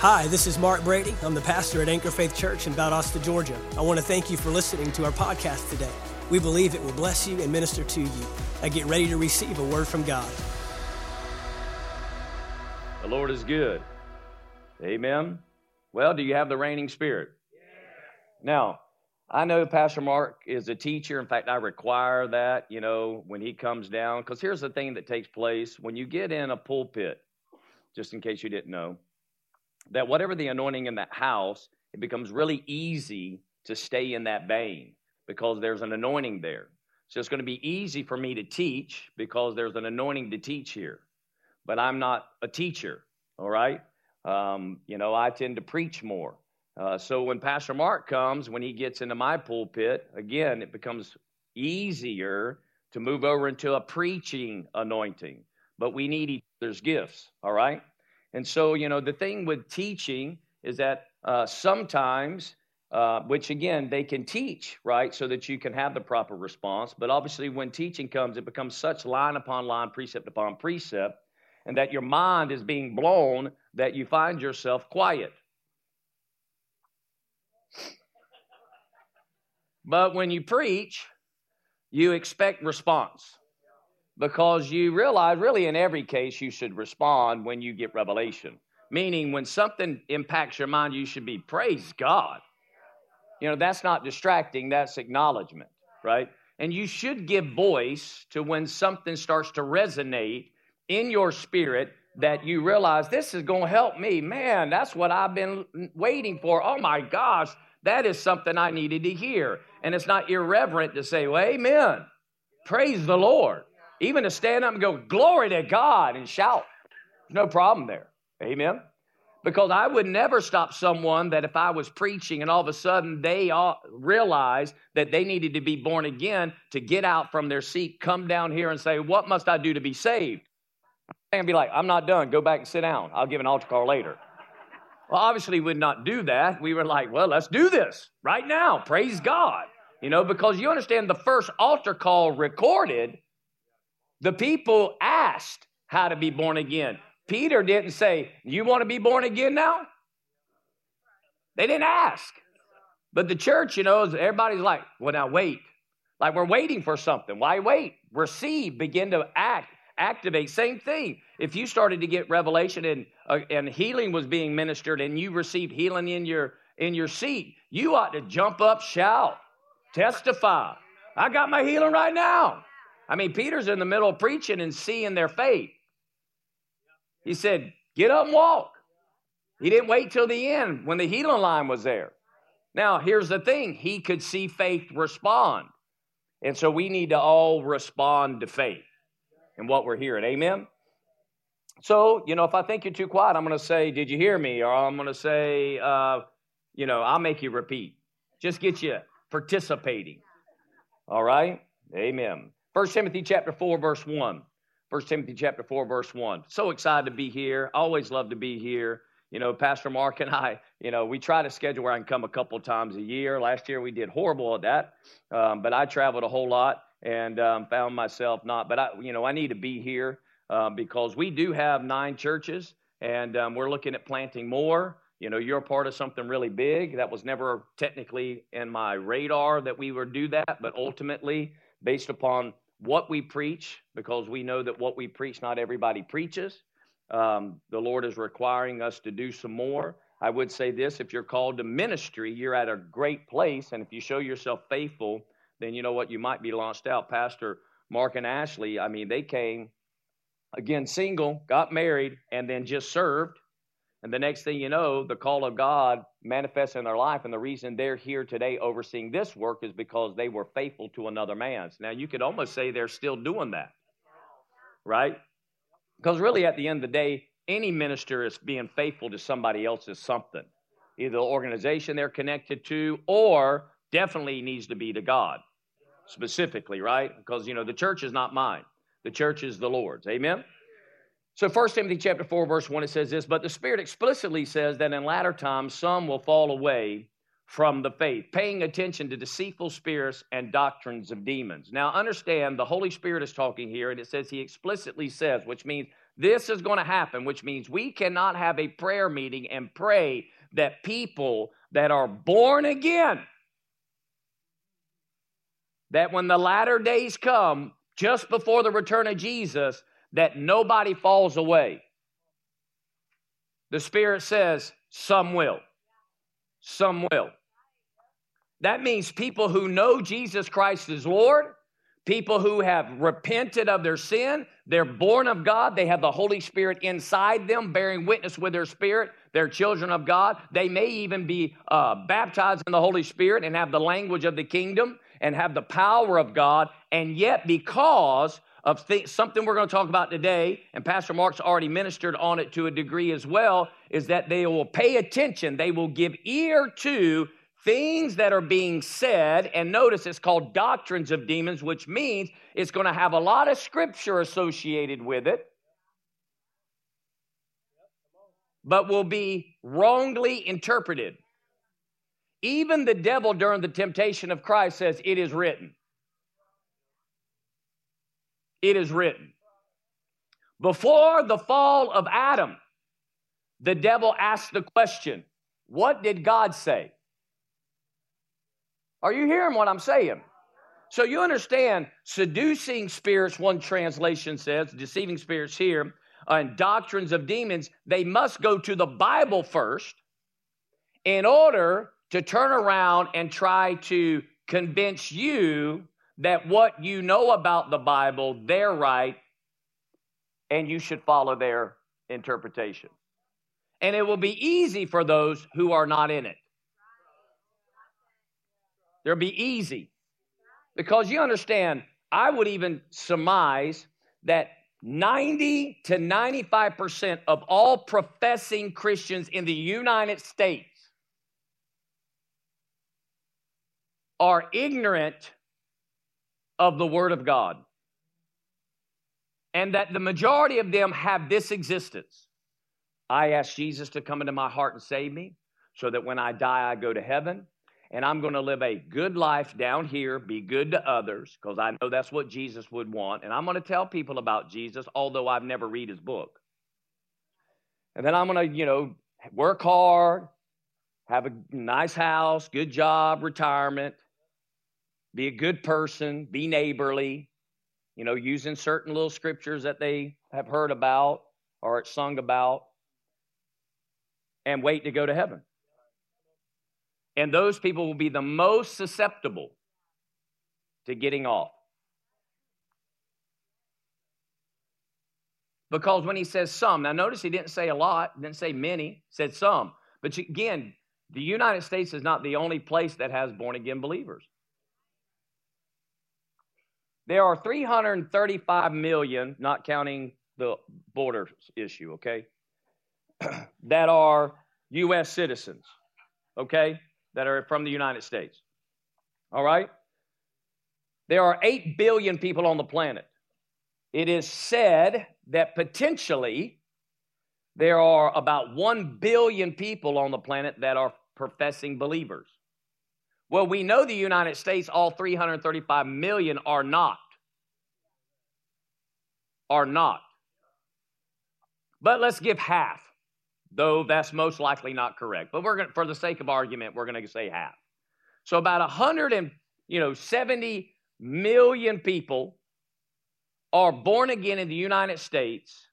Hi, this is Mark Brady. I'm the pastor at Anchor Faith Church in Valdosta, Georgia. I want to thank you for listening to our podcast today. We believe it will bless you and minister to you. Now get ready to receive a word from God. The Lord is good. Amen. Well, do you have the reigning spirit? Now, I know Pastor Mark is a teacher. In fact, I require that, you know, when he comes down. Because here's the thing that takes place when you get in a pulpit, just in case you didn't know, that whatever the anointing in that house, it becomes really easy to stay in that vein because there's an anointing there. So it's going to be easy for me to teach because there's an anointing to teach here. But I'm not a teacher, all right? Um, you know, I tend to preach more. Uh, so when Pastor Mark comes, when he gets into my pulpit, again, it becomes easier to move over into a preaching anointing. But we need each other's gifts, all right? And so, you know, the thing with teaching is that uh, sometimes, uh, which again, they can teach, right, so that you can have the proper response. But obviously, when teaching comes, it becomes such line upon line, precept upon precept, and that your mind is being blown that you find yourself quiet. But when you preach, you expect response because you realize, really, in every case, you should respond when you get revelation. Meaning, when something impacts your mind, you should be, praise God. You know, that's not distracting, that's acknowledgement, right? And you should give voice to when something starts to resonate in your spirit that you realize this is going to help me. Man, that's what I've been waiting for. Oh my gosh, that is something I needed to hear. And it's not irreverent to say, well, Amen. Praise the Lord. Even to stand up and go, Glory to God, and shout. There's no problem there. Amen. Because I would never stop someone that if I was preaching and all of a sudden they all realized that they needed to be born again to get out from their seat, come down here and say, What must I do to be saved? And be like, I'm not done. Go back and sit down. I'll give an altar call later. Well, obviously, we would not do that. We were like, Well, let's do this right now. Praise God. You know, because you understand the first altar call recorded the people asked how to be born again. Peter didn't say, You want to be born again now? They didn't ask. But the church, you know, everybody's like, Well, now wait. Like we're waiting for something. Why wait? Receive, begin to act, activate. Same thing. If you started to get revelation and, uh, and healing was being ministered and you received healing in your, in your seat, you ought to jump up, shout, testify. I got my healing right now. I mean, Peter's in the middle of preaching and seeing their faith. He said, Get up and walk. He didn't wait till the end when the healing line was there. Now, here's the thing he could see faith respond. And so we need to all respond to faith and what we're hearing. Amen? So, you know, if I think you're too quiet, I'm going to say, Did you hear me? Or I'm going to say, uh, You know, I'll make you repeat. Just get you participating. All right? Amen. 1 Timothy chapter 4, verse 1. 1 Timothy chapter 4, verse 1. So excited to be here. Always love to be here. You know, Pastor Mark and I, you know, we try to schedule where I can come a couple times a year. Last year we did horrible at that, um, but I traveled a whole lot and um, found myself not. But I, you know, I need to be here uh, because we do have nine churches, and um, we're looking at planting more. You know, you're part of something really big. That was never technically in my radar that we would do that, but ultimately, based upon what we preach, because we know that what we preach, not everybody preaches. Um, the Lord is requiring us to do some more. I would say this if you're called to ministry, you're at a great place. And if you show yourself faithful, then you know what? You might be launched out. Pastor Mark and Ashley, I mean, they came, again, single, got married, and then just served. And the next thing you know, the call of God manifests in their life. And the reason they're here today overseeing this work is because they were faithful to another man's. Now, you could almost say they're still doing that, right? Because really, at the end of the day, any minister is being faithful to somebody else's something, either the organization they're connected to or definitely needs to be to God specifically, right? Because, you know, the church is not mine, the church is the Lord's. Amen? So 1 Timothy chapter 4, verse 1, it says this, but the Spirit explicitly says that in latter times some will fall away from the faith, paying attention to deceitful spirits and doctrines of demons. Now, understand the Holy Spirit is talking here, and it says He explicitly says, which means this is going to happen, which means we cannot have a prayer meeting and pray that people that are born again, that when the latter days come, just before the return of Jesus, that nobody falls away. The Spirit says, some will. Some will. That means people who know Jesus Christ is Lord, people who have repented of their sin, they're born of God, they have the Holy Spirit inside them, bearing witness with their spirit, they're children of God. They may even be uh, baptized in the Holy Spirit and have the language of the kingdom and have the power of God, and yet because of th- something we're going to talk about today, and Pastor Mark's already ministered on it to a degree as well, is that they will pay attention, they will give ear to things that are being said, and notice it's called doctrines of demons, which means it's going to have a lot of scripture associated with it, but will be wrongly interpreted. Even the devil during the temptation of Christ says, It is written. It is written. Before the fall of Adam, the devil asked the question, What did God say? Are you hearing what I'm saying? So you understand, seducing spirits, one translation says, deceiving spirits here, and doctrines of demons, they must go to the Bible first in order to turn around and try to convince you that what you know about the Bible, they're right, and you should follow their interpretation. And it will be easy for those who are not in it. There'll be easy. Because you understand, I would even surmise that 90 to 95% of all professing Christians in the United States are ignorant of the Word of God. And that the majority of them have this existence I ask Jesus to come into my heart and save me so that when I die, I go to heaven and I'm going to live a good life down here, be good to others, because I know that's what Jesus would want. And I'm going to tell people about Jesus, although I've never read his book. And then I'm going to, you know, work hard, have a nice house, good job, retirement, be a good person, be neighborly, you know, using certain little scriptures that they have heard about or it's sung about, and wait to go to heaven. And those people will be the most susceptible to getting off. Because when he says some, now notice he didn't say a lot, didn't say many, said some. But again, the United States is not the only place that has born again believers. There are 335 million, not counting the border issue, okay, that are U.S. citizens, okay? that are from the United States. All right? There are 8 billion people on the planet. It is said that potentially there are about 1 billion people on the planet that are professing believers. Well, we know the United States, all 335 million are not. Are not. But let's give half though that's most likely not correct. But we're going for the sake of argument, we're going to say half. So about 100 and you know 70 million people are born again in the United States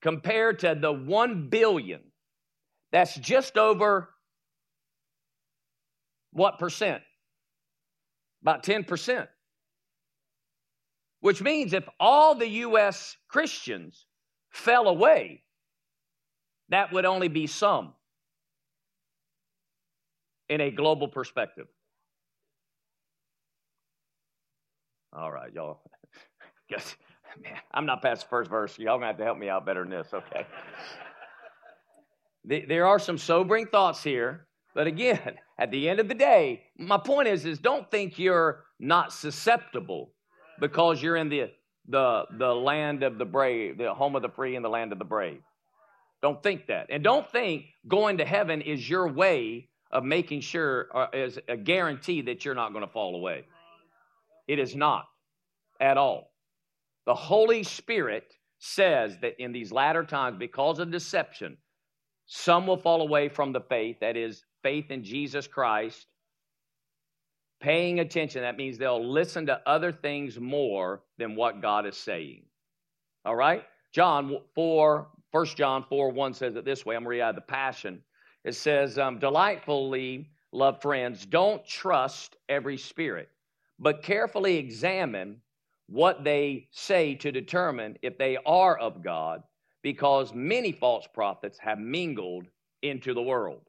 compared to the 1 billion. That's just over what percent? About 10%. Which means if all the US Christians fell away, that would only be some in a global perspective. All right, y'all. Guess, man, I'm not past the first verse. Y'all gonna have to help me out better than this, okay? there are some sobering thoughts here, but again, at the end of the day, my point is, is don't think you're not susceptible because you're in the the the land of the brave, the home of the free and the land of the brave. Don't think that. And don't think going to heaven is your way of making sure uh, is a guarantee that you're not going to fall away. It is not at all. The Holy Spirit says that in these latter times, because of deception, some will fall away from the faith, that is, faith in Jesus Christ. Paying attention, that means they'll listen to other things more than what God is saying. All right? John 4, 1 John 4 1 says it this way. I'm going to read out the Passion. It says, um, Delightfully, loved friends, don't trust every spirit, but carefully examine what they say to determine if they are of God, because many false prophets have mingled into the world.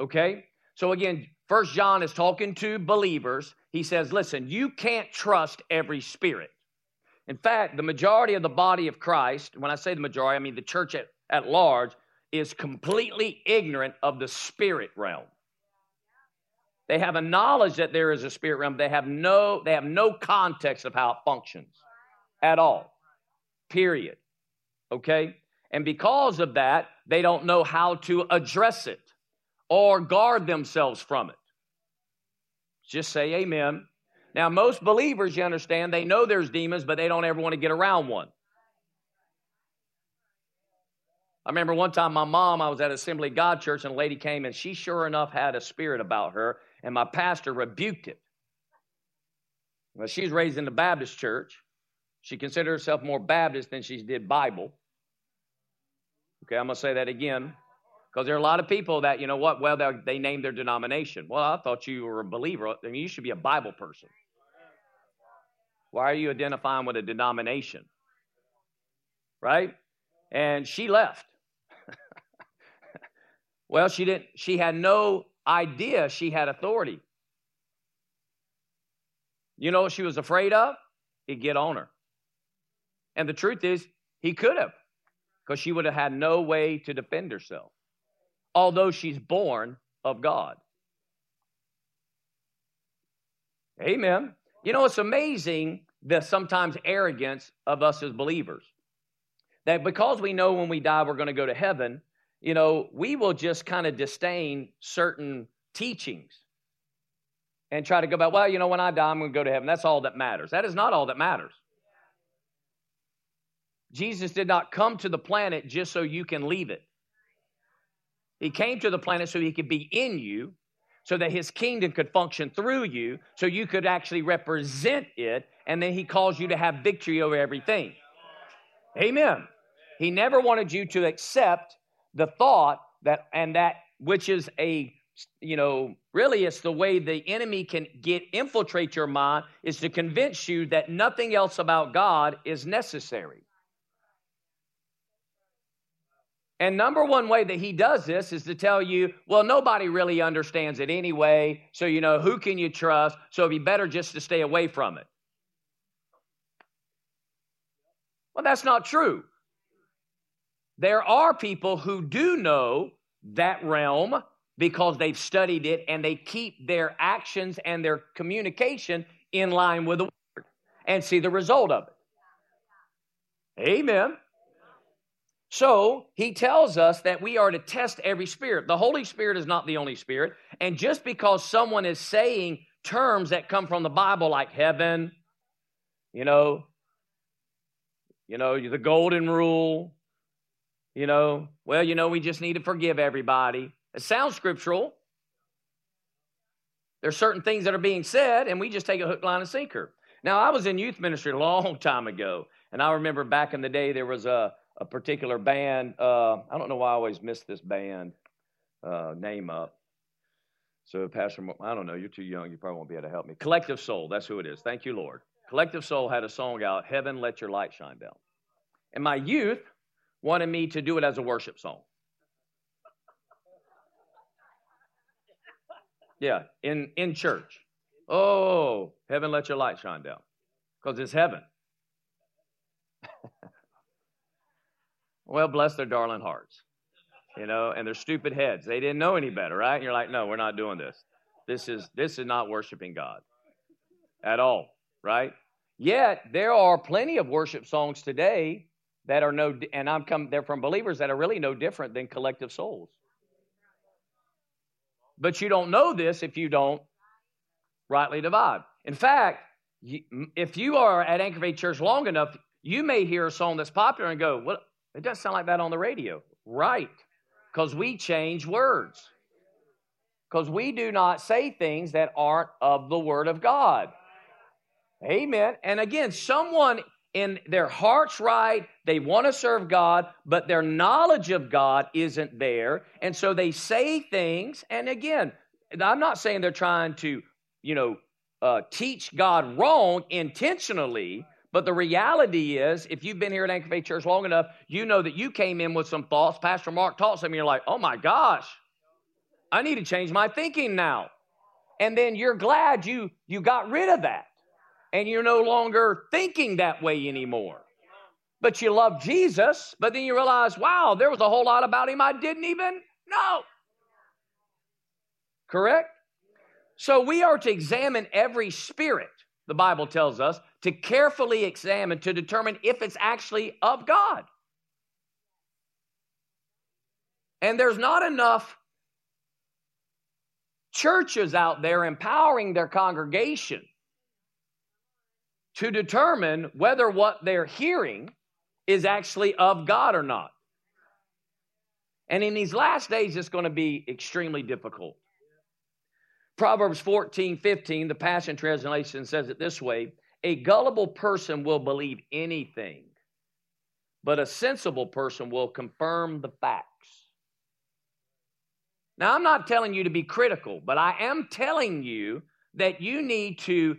Okay? So again, First John is talking to believers. He says, listen, you can't trust every spirit. In fact, the majority of the body of Christ, when I say the majority, I mean the church at, at large, is completely ignorant of the spirit realm. They have a knowledge that there is a spirit realm. They have no, they have no context of how it functions at all. Period. Okay? And because of that, they don't know how to address it or guard themselves from it. Just say amen. Now, most believers, you understand, they know there's demons, but they don't ever want to get around one. I remember one time my mom, I was at Assembly God Church, and a lady came, and she sure enough had a spirit about her, and my pastor rebuked it. Well, she's raised in the Baptist church. She considered herself more Baptist than she did Bible. Okay, I'm going to say that again. Because there are a lot of people that, you know what, well, they name their denomination. Well, I thought you were a believer. I mean, you should be a Bible person. Why are you identifying with a denomination? Right? And she left. well, she didn't, she had no idea she had authority. You know what she was afraid of? He'd get on her. And the truth is, he could have, because she would have had no way to defend herself although she's born of God. Amen. You know, it's amazing the sometimes arrogance of us as believers. That because we know when we die we're going to go to heaven, you know, we will just kind of disdain certain teachings and try to go back, well, you know, when I die, I'm going to go to heaven. That's all that matters. That is not all that matters. Jesus did not come to the planet just so you can leave it. He came to the planet so he could be in you, so that his kingdom could function through you, so you could actually represent it, and then he calls you to have victory over everything. Amen. He never wanted you to accept the thought that, and that which is a, you know, really it's the way the enemy can get infiltrate your mind is to convince you that nothing else about God is necessary. And number one way that he does this is to tell you, well, nobody really understands it anyway. So, you know, who can you trust? So it'd be better just to stay away from it. Well, that's not true. There are people who do know that realm because they've studied it and they keep their actions and their communication in line with the word and see the result of it. Amen. So he tells us that we are to test every spirit. The Holy Spirit is not the only spirit. And just because someone is saying terms that come from the Bible like heaven, you know, you know, the golden rule, you know, well, you know, we just need to forgive everybody. It sounds scriptural. There's certain things that are being said, and we just take a hook, line, and sinker. Now, I was in youth ministry a long time ago, and I remember back in the day there was a a particular band. Uh, I don't know why I always miss this band uh, name up. So, Pastor, I don't know. You're too young. You probably won't be able to help me. Collective Soul. That's who it is. Thank you, Lord. Collective Soul had a song out, Heaven Let Your Light Shine Down. And my youth wanted me to do it as a worship song. Yeah, in, in church. Oh, heaven let your light shine down. Because it's heaven. Well, bless their darling hearts, you know, and their stupid heads. They didn't know any better, right? And you're like, no, we're not doing this. This is this is not worshiping God at all, right? Yet there are plenty of worship songs today that are no, and I'm come. They're from believers that are really no different than collective souls. But you don't know this if you don't rightly divide. In fact, if you are at Anchor Faith Church long enough, you may hear a song that's popular and go, well, it doesn't sound like that on the radio. Right. Because we change words. Because we do not say things that aren't of the Word of God. Amen. And again, someone in their heart's right, they want to serve God, but their knowledge of God isn't there. And so they say things. And again, I'm not saying they're trying to, you know, uh, teach God wrong intentionally, but the reality is, if you've been here at Anchor Faith Church long enough, you know that you came in with some thoughts. Pastor Mark taught something, you're like, oh my gosh, I need to change my thinking now. And then you're glad you you got rid of that. And you're no longer thinking that way anymore. But you love Jesus, but then you realize, wow, there was a whole lot about him I didn't even know. Correct? So we are to examine every spirit, the Bible tells us, to carefully examine to determine if it's actually of God. And there's not enough churches out there empowering their congregation to determine whether what they're hearing is actually of God or not. And in these last days, it's going to be extremely difficult. Proverbs 14, 15, the Passion Translation says it this way a gullible person will believe anything, but a sensible person will confirm the facts. Now, I'm not telling you to be critical, but I am telling you that you need to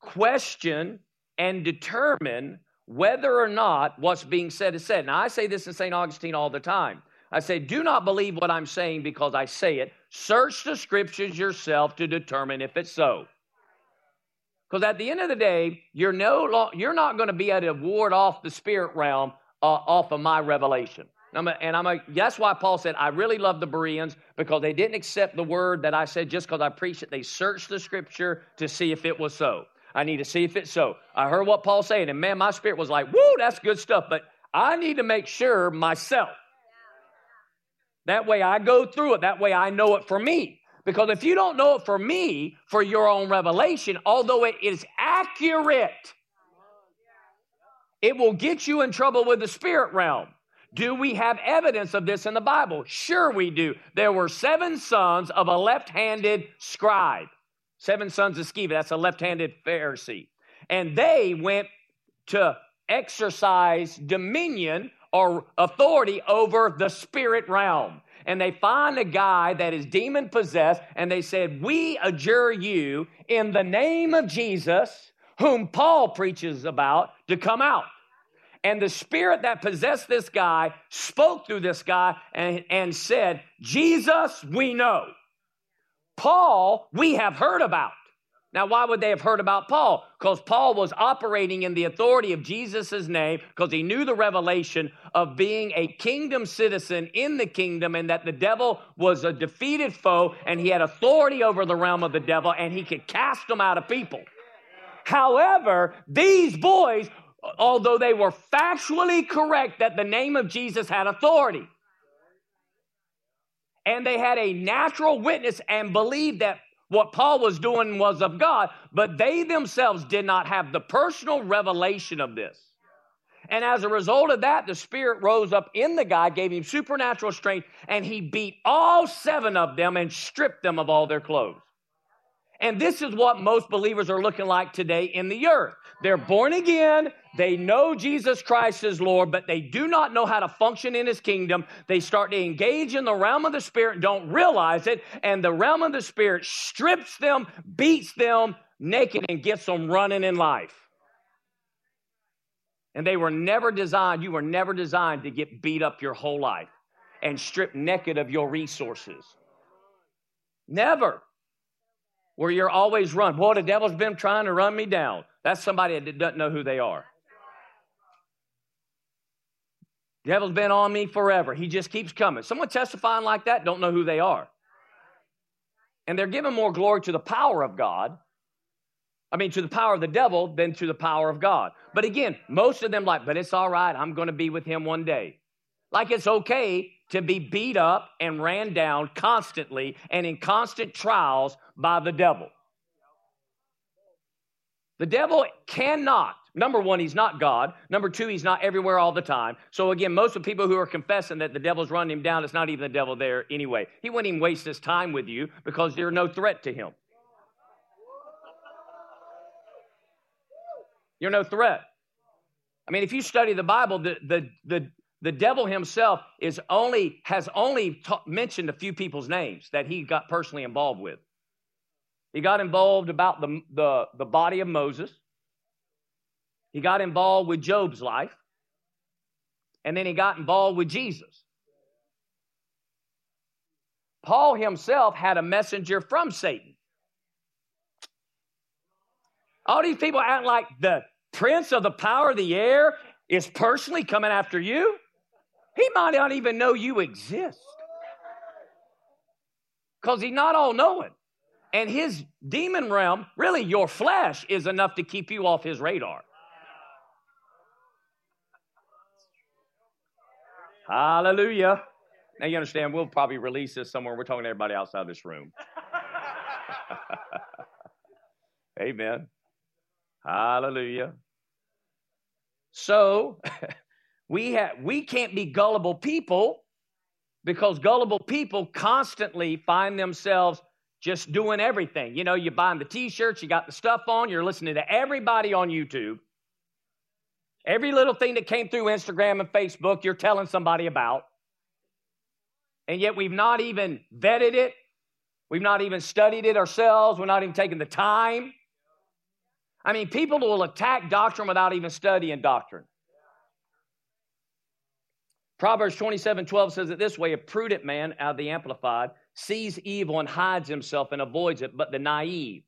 question and determine whether or not what's being said is said. Now, I say this in St. Augustine all the time. I say, do not believe what I'm saying because I say it. Search the scriptures yourself to determine if it's so. Because at the end of the day, you're no you're not going to be able to ward off the spirit realm uh, off of my revelation. I'm a, and I'm a, that's why Paul said, I really love the Bereans because they didn't accept the word that I said just because I preached it. They searched the scripture to see if it was so. I need to see if it's so. I heard what Paul saying, and man, my spirit was like, woo, that's good stuff. But I need to make sure myself. That way I go through it. That way I know it for me. Because if you don't know it for me, for your own revelation, although it is accurate, it will get you in trouble with the spirit realm. Do we have evidence of this in the Bible? Sure, we do. There were seven sons of a left handed scribe, seven sons of Sceva, that's a left handed Pharisee. And they went to exercise dominion or authority over the spirit realm and they find a guy that is demon possessed, and they said, We adjure you in the name of Jesus, whom Paul preaches about, to come out. And the spirit that possessed this guy spoke through this guy and, and said, Jesus, we know. Paul, we have heard about. Now, why would they have heard about Paul? Because Paul was operating in the authority of Jesus' name because he knew the revelation of being a kingdom citizen in the kingdom and that the devil was a defeated foe and he had authority over the realm of the devil and he could cast them out of people. However, these boys, although they were factually correct that the name of Jesus had authority, and they had a natural witness and believed that what Paul was doing was of God, but they themselves did not have the personal revelation of this. And as a result of that, the Spirit rose up in the guy, gave him supernatural strength, and he beat all seven of them and stripped them of all their clothes. And this is what most believers are looking like today in the earth. They're born again. They know Jesus Christ is Lord, but they do not know how to function in his kingdom. They start to engage in the realm of the spirit, don't realize it, and the realm of the spirit strips them, beats them naked, and gets them running in life. And they were never designed, you were never designed to get beat up your whole life and stripped naked of your resources. Never where you're always run. Boy, the devil's been trying to run me down. That's somebody that doesn't know who they are. Devil's been on me forever. He just keeps coming. Someone testifying like that don't know who they are. And they're giving more glory to the power of God. I mean, to the power of the devil than to the power of God. But again, most of them like, but it's all right. I'm going to be with him one day. Like it's okay to be beat up and ran down constantly and in constant trials by the devil. The devil cannot, number one, he's not God. Number two, he's not everywhere all the time. So, again, most of the people who are confessing that the devil's running him down, it's not even the devil there anyway. He wouldn't even waste his time with you because you're no threat to him. You're no threat. I mean, if you study the Bible, the, the, the, the devil himself is only, has only ta- mentioned a few people's names that he got personally involved with. He got involved about the, the, the body of Moses. He got involved with Job's life. And then he got involved with Jesus. Paul himself had a messenger from Satan. All these people act like the prince of the power of the air is personally coming after you. He might not even know you exist because he's not all knowing. And his demon realm, really your flesh, is enough to keep you off his radar. Hallelujah. Now you understand, we'll probably release this somewhere. We're talking to everybody outside this room. Amen. Hallelujah. So we have we can't be gullible people because gullible people constantly find themselves just doing everything. You know, you're buying the t-shirts, you got the stuff on, you're listening to everybody on YouTube. Every little thing that came through Instagram and Facebook, you're telling somebody about. And yet we've not even vetted it. We've not even studied it ourselves. We're not even taking the time. I mean, people will attack doctrine without even studying doctrine. Proverbs 27 12 says it this way A prudent man, out of the Amplified, sees evil and hides himself and avoids it, but the naive,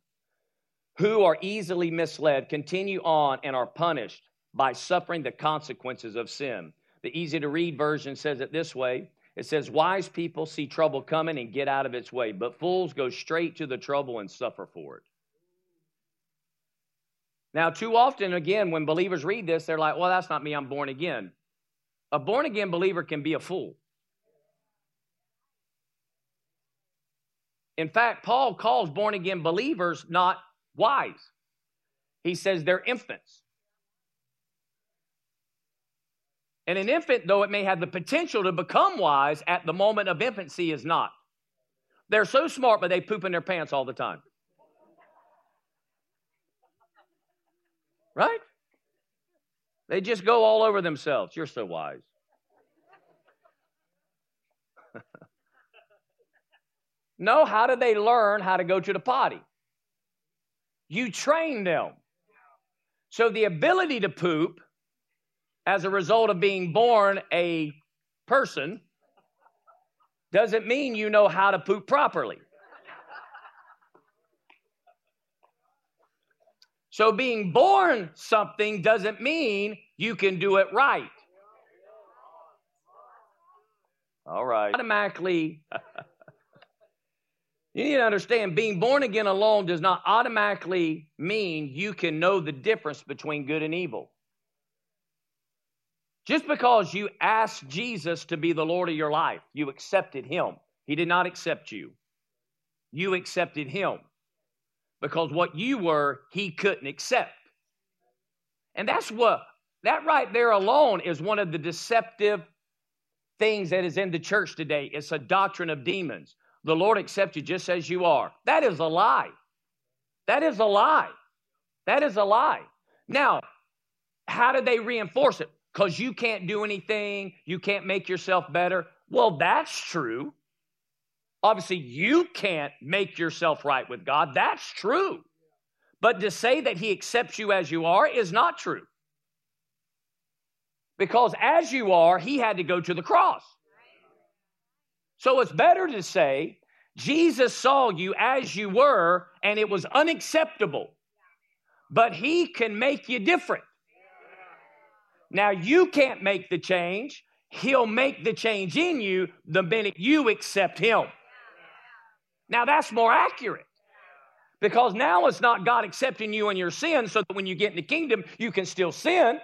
who are easily misled, continue on and are punished by suffering the consequences of sin. The easy to read version says it this way it says, Wise people see trouble coming and get out of its way, but fools go straight to the trouble and suffer for it. Now, too often, again, when believers read this, they're like, Well, that's not me, I'm born again. A born again believer can be a fool. In fact, Paul calls born again believers not wise. He says they're infants. And an infant, though it may have the potential to become wise, at the moment of infancy is not. They're so smart, but they poop in their pants all the time. Right? They just go all over themselves. You're so wise. no, how do they learn how to go to the potty? You train them. So the ability to poop as a result of being born a person doesn't mean you know how to poop properly. So being born something doesn't mean you can do it right. All right. Automatically, you need to understand being born again alone does not automatically mean you can know the difference between good and evil. Just because you asked Jesus to be the Lord of your life, you accepted Him. He did not accept you. You accepted Him because what you were, He couldn't accept. And that's what, that right there alone is one of the deceptive things that is in the church today. It's a doctrine of demons. The Lord accepts you just as you are. That is a lie. That is a lie. That is a lie. Now, how do they reinforce it? because you can't do anything, you can't make yourself better. Well, that's true. Obviously, you can't make yourself right with God. That's true. But to say that He accepts you as you are is not true. Because as you are, He had to go to the cross. So it's better to say, Jesus saw you as you were, and it was unacceptable. But He can make you different. Now you can't make the change. He'll make the change in you the minute you accept Him. Now that's more accurate. Because now it's not God accepting you and your sin so that when you get in the kingdom, you can still sin.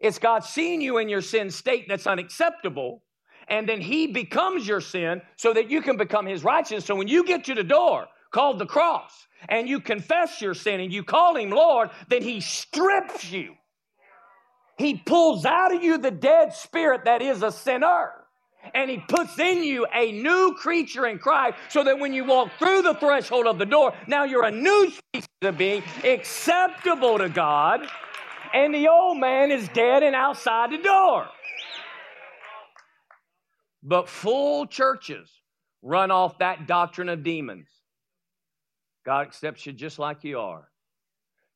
It's God seeing you in your sin state that's unacceptable, and then He becomes your sin so that you can become His righteousness. So when you get to the door called the cross and you confess your sin and you call Him Lord, then He strips you. He pulls out of you the dead spirit that is a sinner and he puts in you a new creature in Christ so that when you walk through the threshold of the door, now you're a new species of being acceptable to God, and the old man is dead and outside the door. But full churches run off that doctrine of demons. God accepts you just like you are.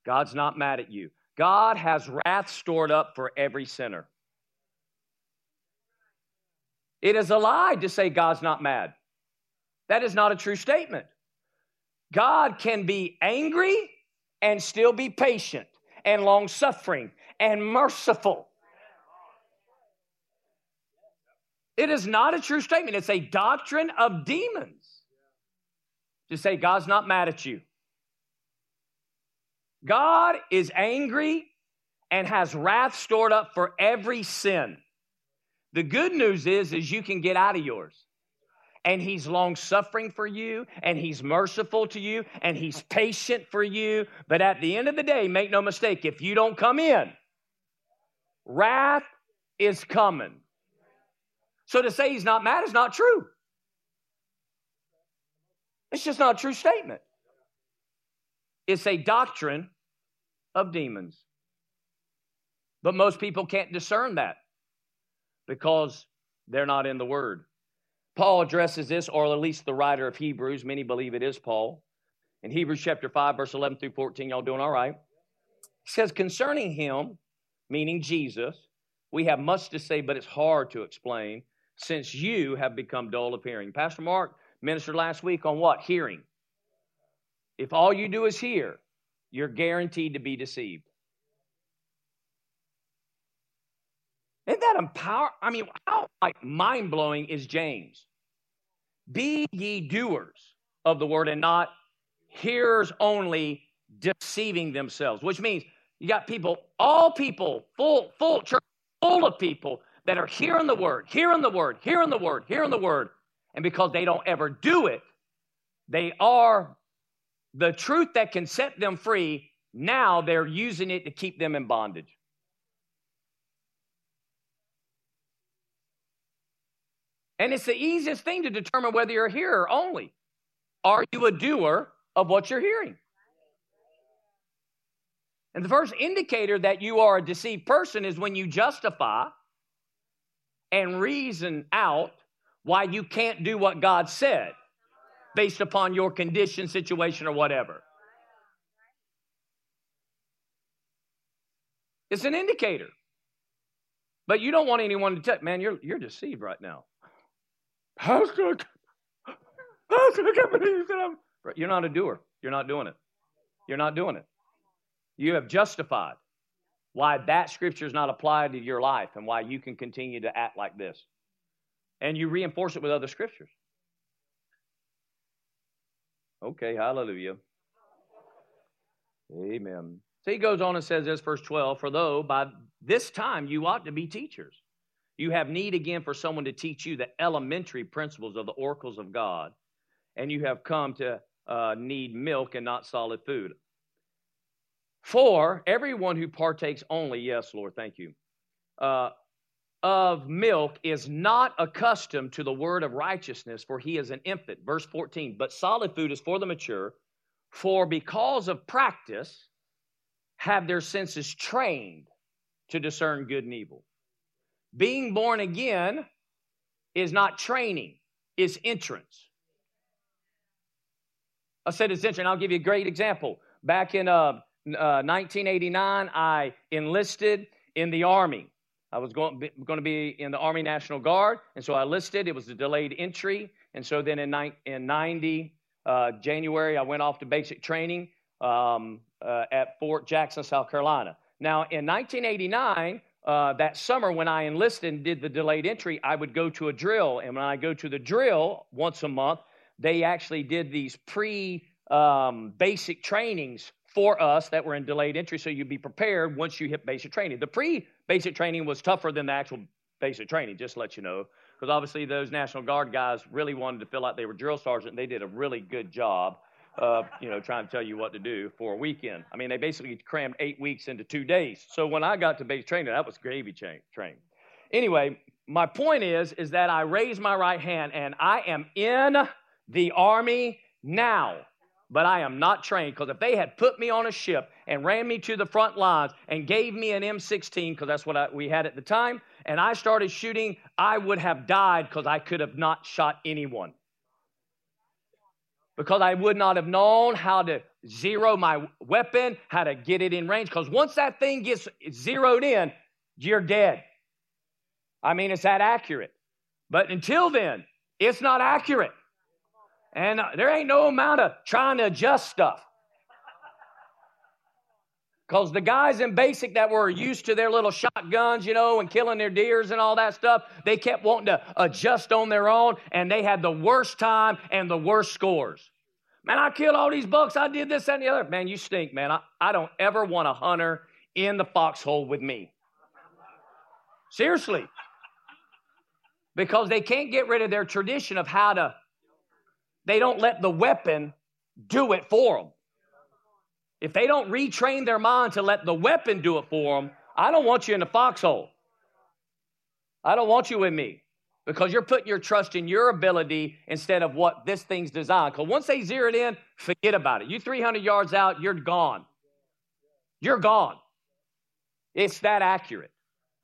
God's not mad at you. God has wrath stored up for every sinner. It is a lie to say God's not mad. That is not a true statement. God can be angry and still be patient and long suffering and merciful. It is not a true statement. It's a doctrine of demons to say God's not mad at you. God is angry and has wrath stored up for every sin. The good news is is you can get out of yours. And he's long suffering for you, and he's merciful to you, and he's patient for you. But at the end of the day, make no mistake, if you don't come in, wrath is coming. So to say he's not mad is not true. It's just not a true statement. It's a doctrine of demons. But most people can't discern that because they're not in the Word. Paul addresses this, or at least the writer of Hebrews, many believe it is Paul. In Hebrews chapter 5, verse 11 through 14, y'all doing all right? He says, Concerning him, meaning Jesus, we have much to say, but it's hard to explain since you have become dull of hearing. Pastor Mark ministered last week on what? Hearing. If all you do is hear, you're guaranteed to be deceived. Isn't that empower? I mean, how like mind blowing is James? Be ye doers of the word and not hearers only, deceiving themselves. Which means you got people, all people, full, full church, full of people that are hearing the word, hearing the word, hearing the word, hearing the word, and because they don't ever do it, they are the truth that can set them free. Now they're using it to keep them in bondage. And it's the easiest thing to determine whether you're a hearer only. Are you a doer of what you're hearing? And the first indicator that you are a deceived person is when you justify and reason out why you can't do what God said based upon your condition, situation, or whatever. It's an indicator. But you don't want anyone to tell, man, you're, you're deceived right now. Pastor, Pastor, I can't believe that I'm. You're not a doer. You're not doing it. You're not doing it. You have justified why that scripture is not applied to your life and why you can continue to act like this. And you reinforce it with other scriptures. Okay, hallelujah. Amen. So he goes on and says this, verse 12 For though by this time you ought to be teachers, you have need again for someone to teach you the elementary principles of the oracles of God, and you have come to uh, need milk and not solid food. For everyone who partakes only, yes, Lord, thank you, uh, of milk is not accustomed to the word of righteousness, for he is an infant. Verse 14, but solid food is for the mature, for because of practice have their senses trained to discern good and evil. Being born again is not training, it's entrance. I said it's entrance. I'll give you a great example. Back in uh, uh, 1989, I enlisted in the Army. I was going, going to be in the Army National Guard, and so I enlisted. It was a delayed entry. And so then in, ni- in 90, uh, January, I went off to basic training um, uh, at Fort Jackson, South Carolina. Now, in 1989, uh, that summer when I enlisted and did the delayed entry, I would go to a drill. And when I go to the drill once a month, they actually did these pre um, basic trainings for us that were in delayed entry so you'd be prepared once you hit basic training. The pre basic training was tougher than the actual basic training, just to let you know. Because obviously, those National Guard guys really wanted to feel like they were drill sergeant, they did a really good job of, you know, trying to tell you what to do for a weekend. I mean, they basically crammed eight weeks into two days. So when I got to basic training, that was gravy train. Anyway, my point is, is that I raise my right hand and I am in the army now but I am not trained because if they had put me on a ship and ran me to the front lines and gave me an M16, because that's what I, we had at the time, and I started shooting, I would have died because I could have not shot anyone. Because I would not have known how to zero my weapon, how to get it in range. Because once that thing gets zeroed in, you're dead. I mean, it's that accurate. But until then, it's not accurate. And uh, there ain't no amount of trying to adjust stuff. Because the guys in basic that were used to their little shotguns, you know, and killing their deers and all that stuff, they kept wanting to adjust on their own, and they had the worst time and the worst scores. Man, I killed all these bucks. I did this and the other. Man, you stink, man. I, I don't ever want a hunter in the foxhole with me. Seriously. Because they can't get rid of their tradition of how to they don't let the weapon do it for them. If they don't retrain their mind to let the weapon do it for them, I don't want you in the foxhole. I don't want you with me because you're putting your trust in your ability instead of what this thing's designed. Because once they zero it in, forget about it. You 300 yards out, you're gone. You're gone. It's that accurate.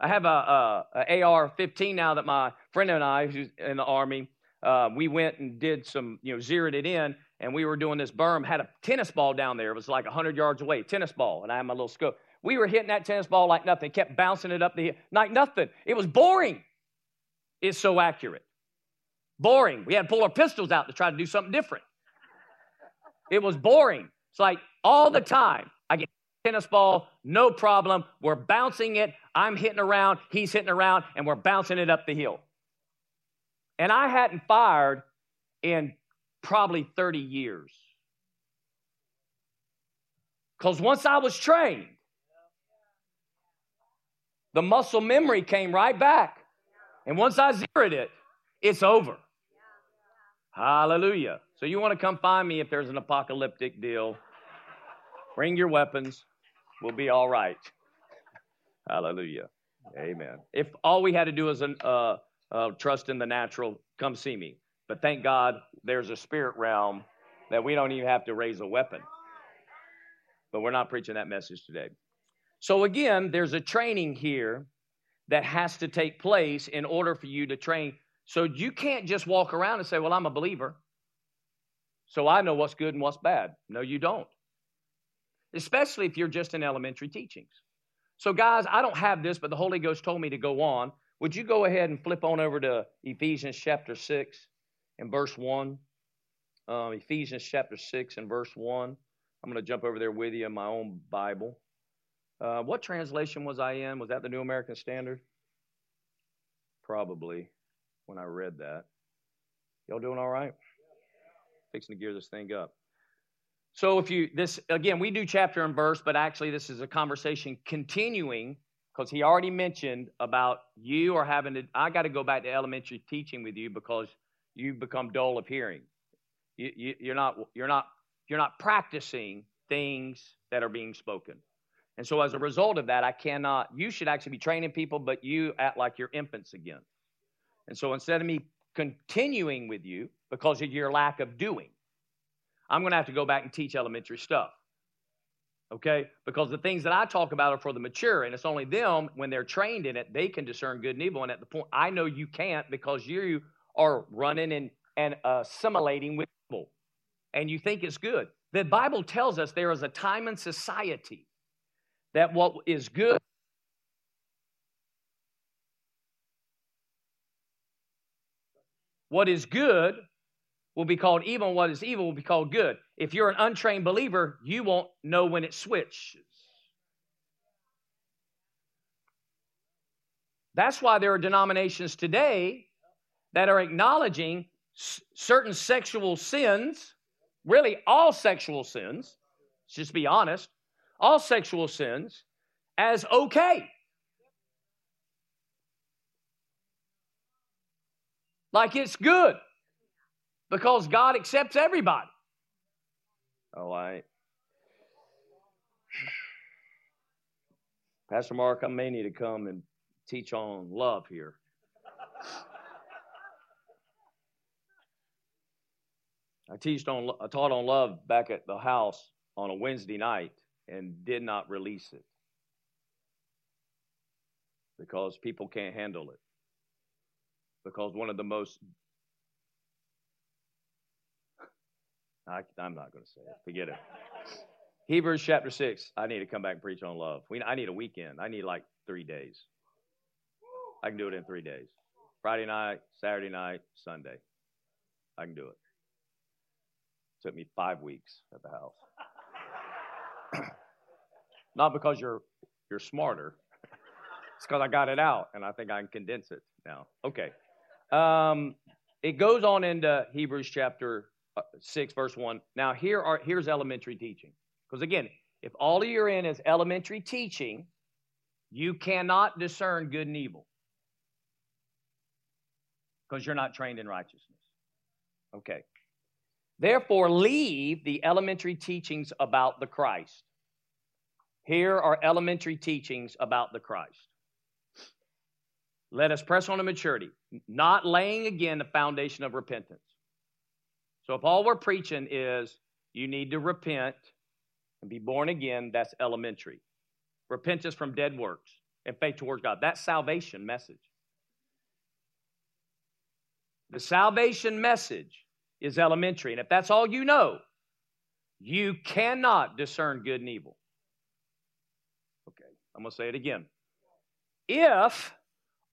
I have a, a, a AR-15 now that my friend and I, who's in the army, uh, we went and did some, you know, zeroed it in, and we were doing this berm. Had a tennis ball down there. It was like 100 yards away, tennis ball, and I had my little scope. We were hitting that tennis ball like nothing. Kept bouncing it up the hill like nothing. It was boring. It's so accurate. Boring. We had to pull our pistols out to try to do something different. It was boring. It's like all the time. I get tennis ball, no problem. We're bouncing it. I'm hitting around. He's hitting around, and we're bouncing it up the hill. And I hadn't fired in probably 30 years. Because once I was trained, the muscle memory came right back. And once I zeroed it, it's over. Hallelujah. So you want to come find me if there's an apocalyptic deal. Bring your weapons. We'll be all right. Hallelujah. Amen. If all we had to do is an, uh, uh, trust in the natural, come see me. But thank God there's a spirit realm that we don't even have to raise a weapon. But we're not preaching that message today. So, again, there's a training here that has to take place in order for you to train. So, you can't just walk around and say, Well, I'm a believer. So, I know what's good and what's bad. No, you don't. Especially if you're just in elementary teachings. So, guys, I don't have this, but the Holy Ghost told me to go on. Would you go ahead and flip on over to Ephesians chapter 6 and verse 1? Uh, Ephesians chapter 6 and verse 1. I'm going to jump over there with you in my own Bible. Uh, what translation was I in? Was that the New American Standard? Probably when I read that. Y'all doing all right? Fixing to gear this thing up. So if you this again, we do chapter and verse, but actually this is a conversation continuing because he already mentioned about you are having to i got to go back to elementary teaching with you because you become dull of hearing you, you, you're not you're not you're not practicing things that are being spoken and so as a result of that i cannot you should actually be training people but you act like you're infants again and so instead of me continuing with you because of your lack of doing i'm going to have to go back and teach elementary stuff okay? Because the things that I talk about are for the mature, and it's only them, when they're trained in it, they can discern good and evil. And at the point, I know you can't because you are running and, and uh, assimilating with people, and you think it's good. The Bible tells us there is a time in society that what is good what is good will be called evil, and what is evil will be called good. If you're an untrained believer, you won't know when it switches. That's why there are denominations today that are acknowledging s- certain sexual sins, really all sexual sins, let's just be honest, all sexual sins as okay. Like it's good because God accepts everybody. All right. Pastor Mark, I may need to come and teach on love here. I teached on, I taught on love back at the house on a Wednesday night and did not release it because people can't handle it. Because one of the most, I, am not going to say it, forget it. Hebrews chapter 6, I need to come back and preach on love. We, I need a weekend. I need like three days. I can do it in three days Friday night, Saturday night, Sunday. I can do it. Took me five weeks at the house. Not because you're you're smarter. it's because I got it out and I think I can condense it now. Okay. Um, it goes on into Hebrews chapter uh, 6, verse 1. Now, here are here's elementary teaching. Because again, if all you're in is elementary teaching, you cannot discern good and evil. Because you're not trained in righteousness. Okay. Therefore, leave the elementary teachings about the Christ. Here are elementary teachings about the Christ. Let us press on to maturity, not laying again the foundation of repentance. So, if all we're preaching is you need to repent and be born again, that's elementary. Repentance from dead works and faith towards God. That's salvation message. The salvation message is elementary. And if that's all you know, you cannot discern good and evil. Okay, I'm going to say it again. If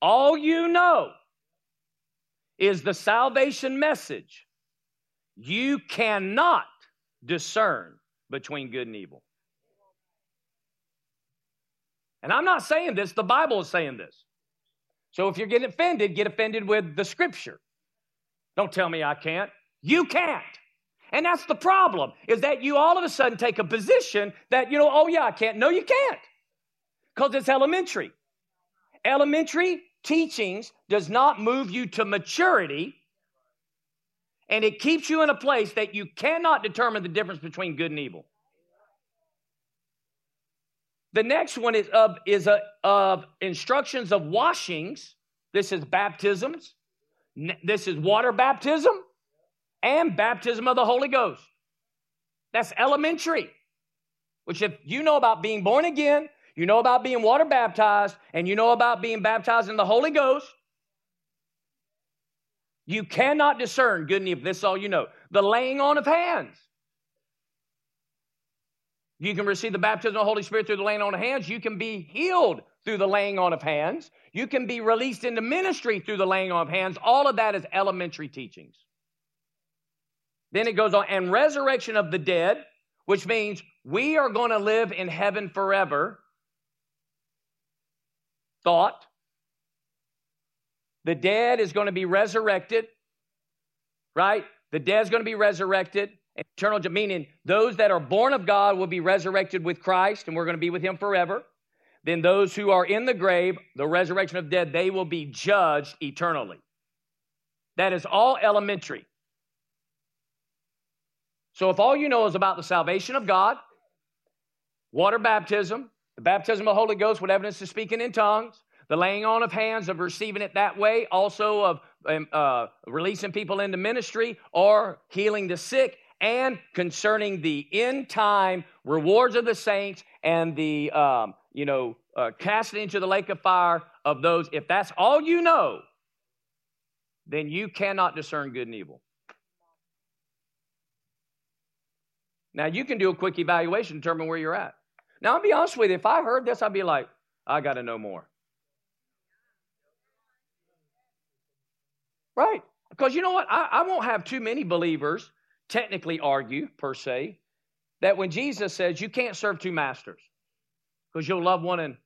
all you know is the salvation message, you cannot discern between good and evil. And I'm not saying this, the Bible is saying this. So if you're getting offended, get offended with the scripture. Don't tell me I can't. You can't. And that's the problem, is that you all of a sudden take a position that, you know, oh yeah, I can't. No, you can't. Because it's elementary. Elementary teachings does not move you to maturity, and it keeps you in a place that you cannot determine the difference between good and evil. The next one is of, is a, of instructions of washings. This is baptisms. This is water baptism and baptism of the Holy Ghost. That's elementary. Which, if you know about being born again, you know about being water baptized, and you know about being baptized in the Holy Ghost, you cannot discern good and evil. This is all you know. The laying on of hands. You can receive the baptism of the Holy Spirit through the laying on of hands. You can be healed through the laying on of hands. You can be released into ministry through the laying on of hands. All of that is elementary teachings. Then it goes on, and resurrection of the dead, which means we are going to live in heaven forever. Thought. The dead is going to be resurrected, right? The dead is going to be resurrected. Eternal, meaning those that are born of God will be resurrected with Christ, and we're going to be with Him forever. Then those who are in the grave, the resurrection of dead, they will be judged eternally. That is all elementary. So if all you know is about the salvation of God, water baptism, the baptism of the Holy Ghost with evidence of speaking in tongues, the laying on of hands of receiving it that way, also of um, uh, releasing people into ministry or healing the sick, and concerning the end time rewards of the saints and the um, you know uh, casting into the lake of fire of those. If that's all you know, then you cannot discern good and evil. Now, you can do a quick evaluation, determine where you're at. Now, I'll be honest with you, if I heard this, I'd be like, I got to know more. Right. Because you know what? I, I, won't have too many believers technically argue, per se, that when Jesus says you can't serve two masters because you'll love one and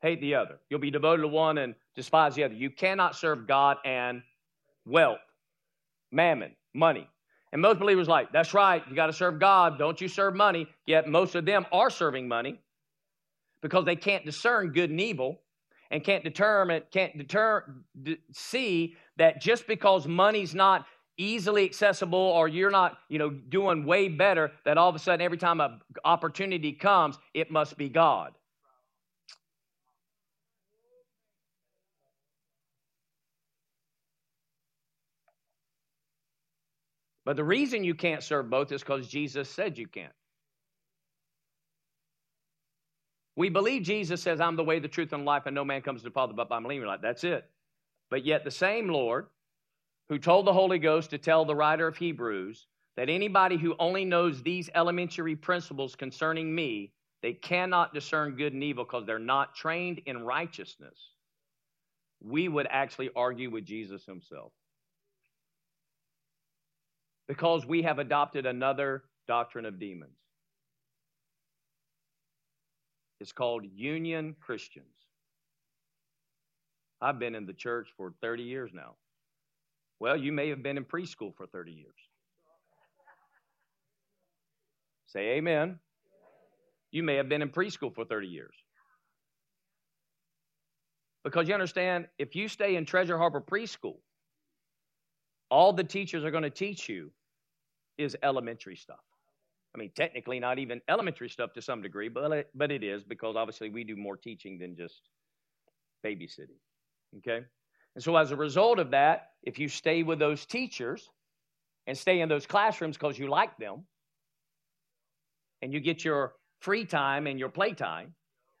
hate the other, you'll be devoted to one and despise the other. You cannot serve God and wealth, mammon, money. And most believers like, that's right, you got to serve God. Don't you serve money? Yet most of them are serving money because they can't discern good and evil and can't determine, can't deter, d- see that just because money's not easily accessible or you're not, you know, doing way better, that all of a sudden every time an opportunity comes, it must be God. But the reason you can't serve both is because Jesus said you can't. We believe Jesus says, I'm the way, the truth, and life, and no man comes to the Father but by me. Like, that's it. But yet, the same Lord who told the Holy Ghost to tell the writer of Hebrews that anybody who only knows these elementary principles concerning me, they cannot discern good and evil because they're not trained in righteousness. We would actually argue with Jesus himself. Because we have adopted another doctrine of demons. It's called Union Christians. I've been in the church for 30 years now. Well, you may have been in preschool for 30 years. Say amen. You may have been in preschool for 30 years. Because you understand, if you stay in Treasure Harbor Preschool, all the teachers are going to teach you is elementary stuff. I mean, technically, not even elementary stuff to some degree, but it, but it is because obviously we do more teaching than just babysitting. Okay? And so, as a result of that, if you stay with those teachers and stay in those classrooms because you like them, and you get your free time and your playtime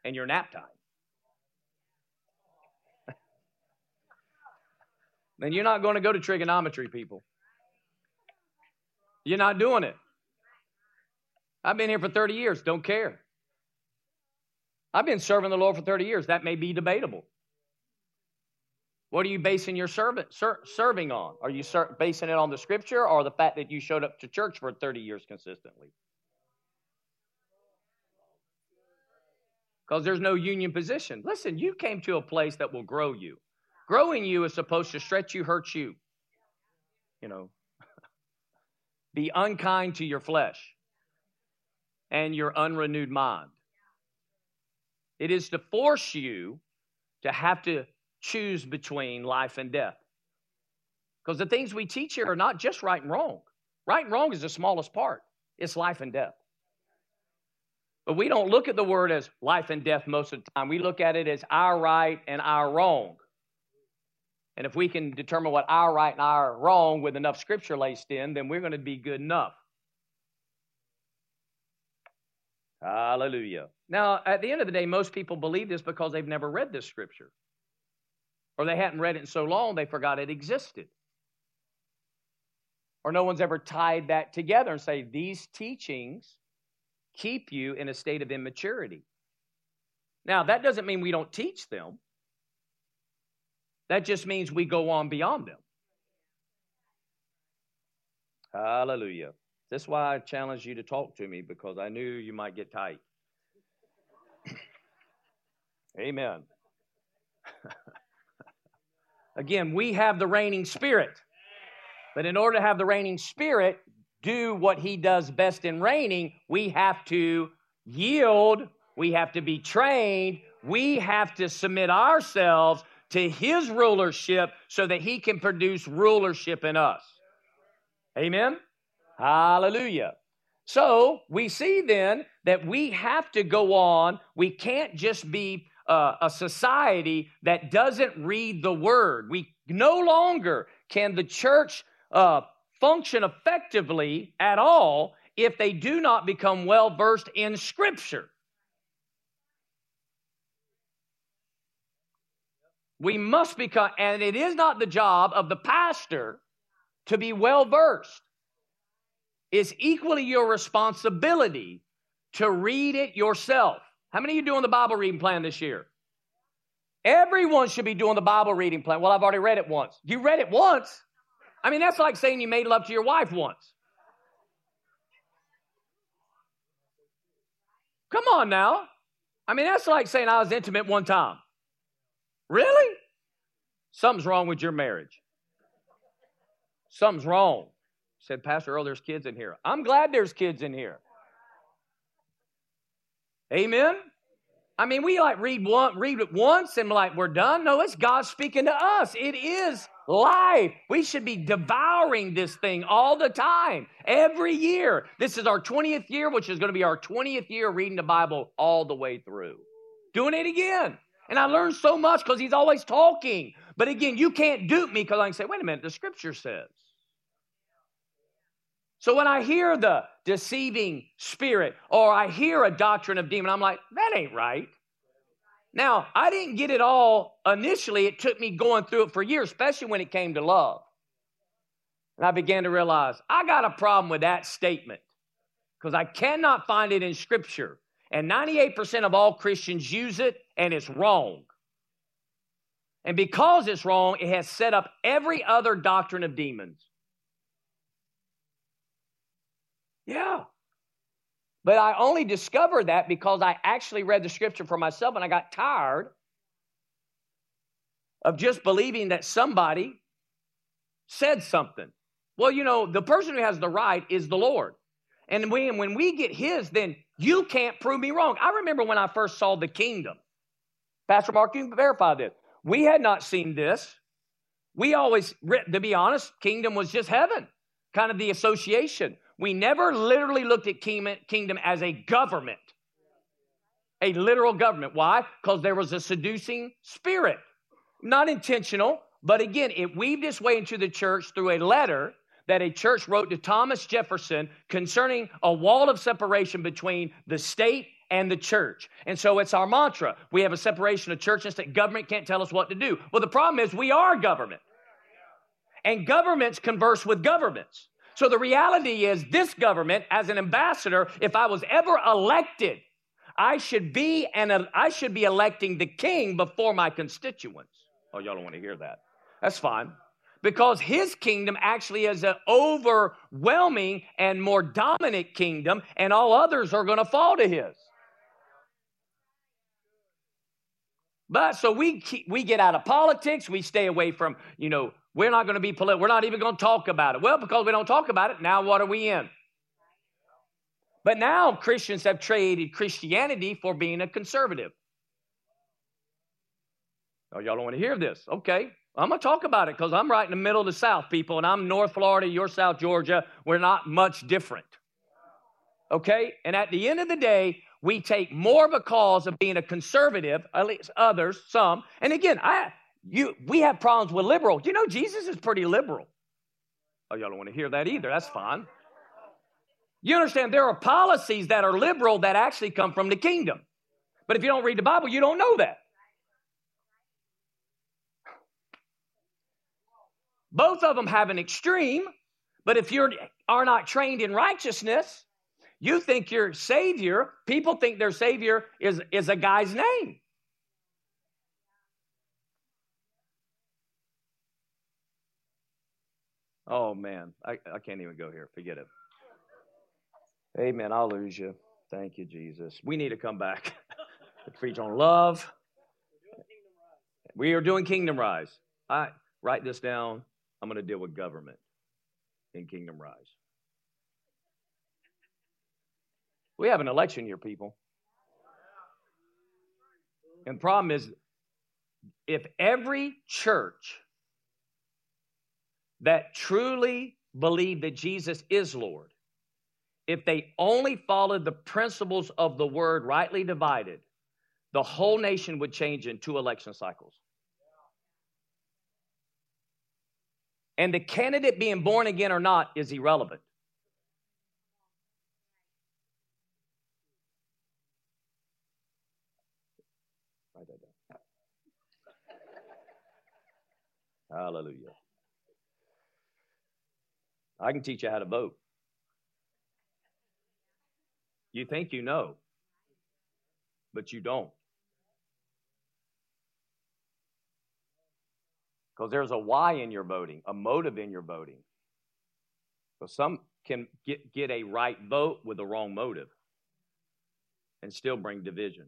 and your nap time, then you're not going to go to trigonometry, people. You're not doing it. I've been here for 30 years, don't care. I've been serving the Lord for 30 years. That may be debatable. What are you basing your servant, ser, serving on? Are you ser, basing it on the scripture or the fact that you showed up to church for 30 years consistently? Because there's no union position. Listen, you came to a place that will grow you. Growing you is supposed to stretch you, hurt you. You know, be unkind to your flesh and your unrenewed mind. It is to force you to have to choose between life and death. Because the things we teach here are not just right and wrong. Right and wrong is the smallest part, it's life and death. But we don't look at the word as life and death most of the time. We look at it as our right and our wrong. And if we can determine what our right and our wrong with enough scripture laced in, then we're going to be good enough. Hallelujah. Now, at the end of the day, most people believe this because they've never read this scripture or they hadn't read it in so long they forgot it existed. Or no one's ever tied that together and say, these teachings keep you in a state of immaturity. Now, that doesn't mean we don't teach them. That just means we go on beyond them. Hallelujah. That's why I challenged you to talk to me because I knew you might get tight. Amen. Again, we have the reigning spirit. But in order to have the reigning spirit do what he does best in reigning, we have to yield, we have to be trained, we have to submit ourselves to his rulership so that he can produce rulership in us. Amen? Hallelujah. So we see then that we have to go on. We can't just be uh, a society that doesn't read the word. We no longer can the church uh, function effectively at all if they do not become well versed in Scripture. We must become, and it is not the job of the pastor to be well versed. It's equally your responsibility to read it yourself. How many of you doing the Bible reading plan this year? Everyone should be doing the Bible reading plan. Well, I've already read it once. You read it once? I mean, that's like saying you made love to your wife once. Come on now. I mean, that's like saying I was intimate one time. Really? Something's wrong with your marriage. Something's wrong. Said Pastor Earl, there's kids in here. I'm glad there's kids in here. Amen. I mean, we like read one, read it once and like we're done. No, it's God speaking to us. It is life. We should be devouring this thing all the time, every year. This is our 20th year, which is going to be our 20th year reading the Bible all the way through. Doing it again. And I learned so much because he's always talking. But again, you can't dupe me because I can say, wait a minute, the scripture says. So when I hear the deceiving spirit or I hear a doctrine of demon, I'm like, that ain't right. Now, I didn't get it all initially. It took me going through it for years, especially when it came to love. And I began to realize I got a problem with that statement because I cannot find it in Scripture. And 98% of all Christians use it, and it's wrong. And because it's wrong, it has set up every other doctrine of demons. Yeah. But I only discovered that because I actually read the scripture for myself and I got tired of just believing that somebody said something. Well, you know, the person who has the right is the Lord. And when, when we get his, then you can't prove me wrong. I remember when I first saw the kingdom. Pastor Mark, you can verify this. We had not seen this. We always, to be honest, kingdom was just heaven, kind of the association. We never literally looked at kingdom as a government, a literal government. Why? Because there was a seducing spirit. Not intentional, but again, it weaved its way into the church through a letter that a church wrote to Thomas Jefferson concerning a wall of separation between the state and the church. And so it's our mantra. We have a separation of church and state. Government can't tell us what to do. Well, the problem is we are government. And governments converse with governments. So the reality is, this government, as an ambassador, if I was ever elected, I should be and I should be electing the king before my constituents. Oh, y'all don't want to hear that. That's fine. Because his kingdom actually is an overwhelming and more dominant kingdom, and all others are going to fall to his. But so we keep, we get out of politics. We stay away from you know we're not going to be political. We're not even going to talk about it. Well, because we don't talk about it, now what are we in? But now Christians have traded Christianity for being a conservative. Oh, y'all don't want to hear this. Okay. I'm going to talk about it because I'm right in the middle of the South, people, and I'm North Florida, you're South Georgia. We're not much different. Okay? And at the end of the day, we take more cause of being a conservative, at least others, some. And again, I you, we have problems with liberal. You know, Jesus is pretty liberal. Oh, y'all don't want to hear that either. That's fine. You understand, there are policies that are liberal that actually come from the kingdom. But if you don't read the Bible, you don't know that. Both of them have an extreme, but if you are not trained in righteousness, you think your Savior, people think their Savior is, is a guy's name. Oh man, I, I can't even go here. Forget it. Amen. I'll lose you. Thank you, Jesus. We need to come back to preach on love. We are doing Kingdom Rise. I write this down. I'm going to deal with government in Kingdom Rise. We have an election year, people. And the problem is, if every church that truly believed that Jesus is Lord, if they only followed the principles of the word rightly divided, the whole nation would change in two election cycles. And the candidate being born again or not is irrelevant. Hallelujah. I can teach you how to vote. You think you know, but you don't. Because there's a why in your voting, a motive in your voting. So some can get, get a right vote with a wrong motive and still bring division.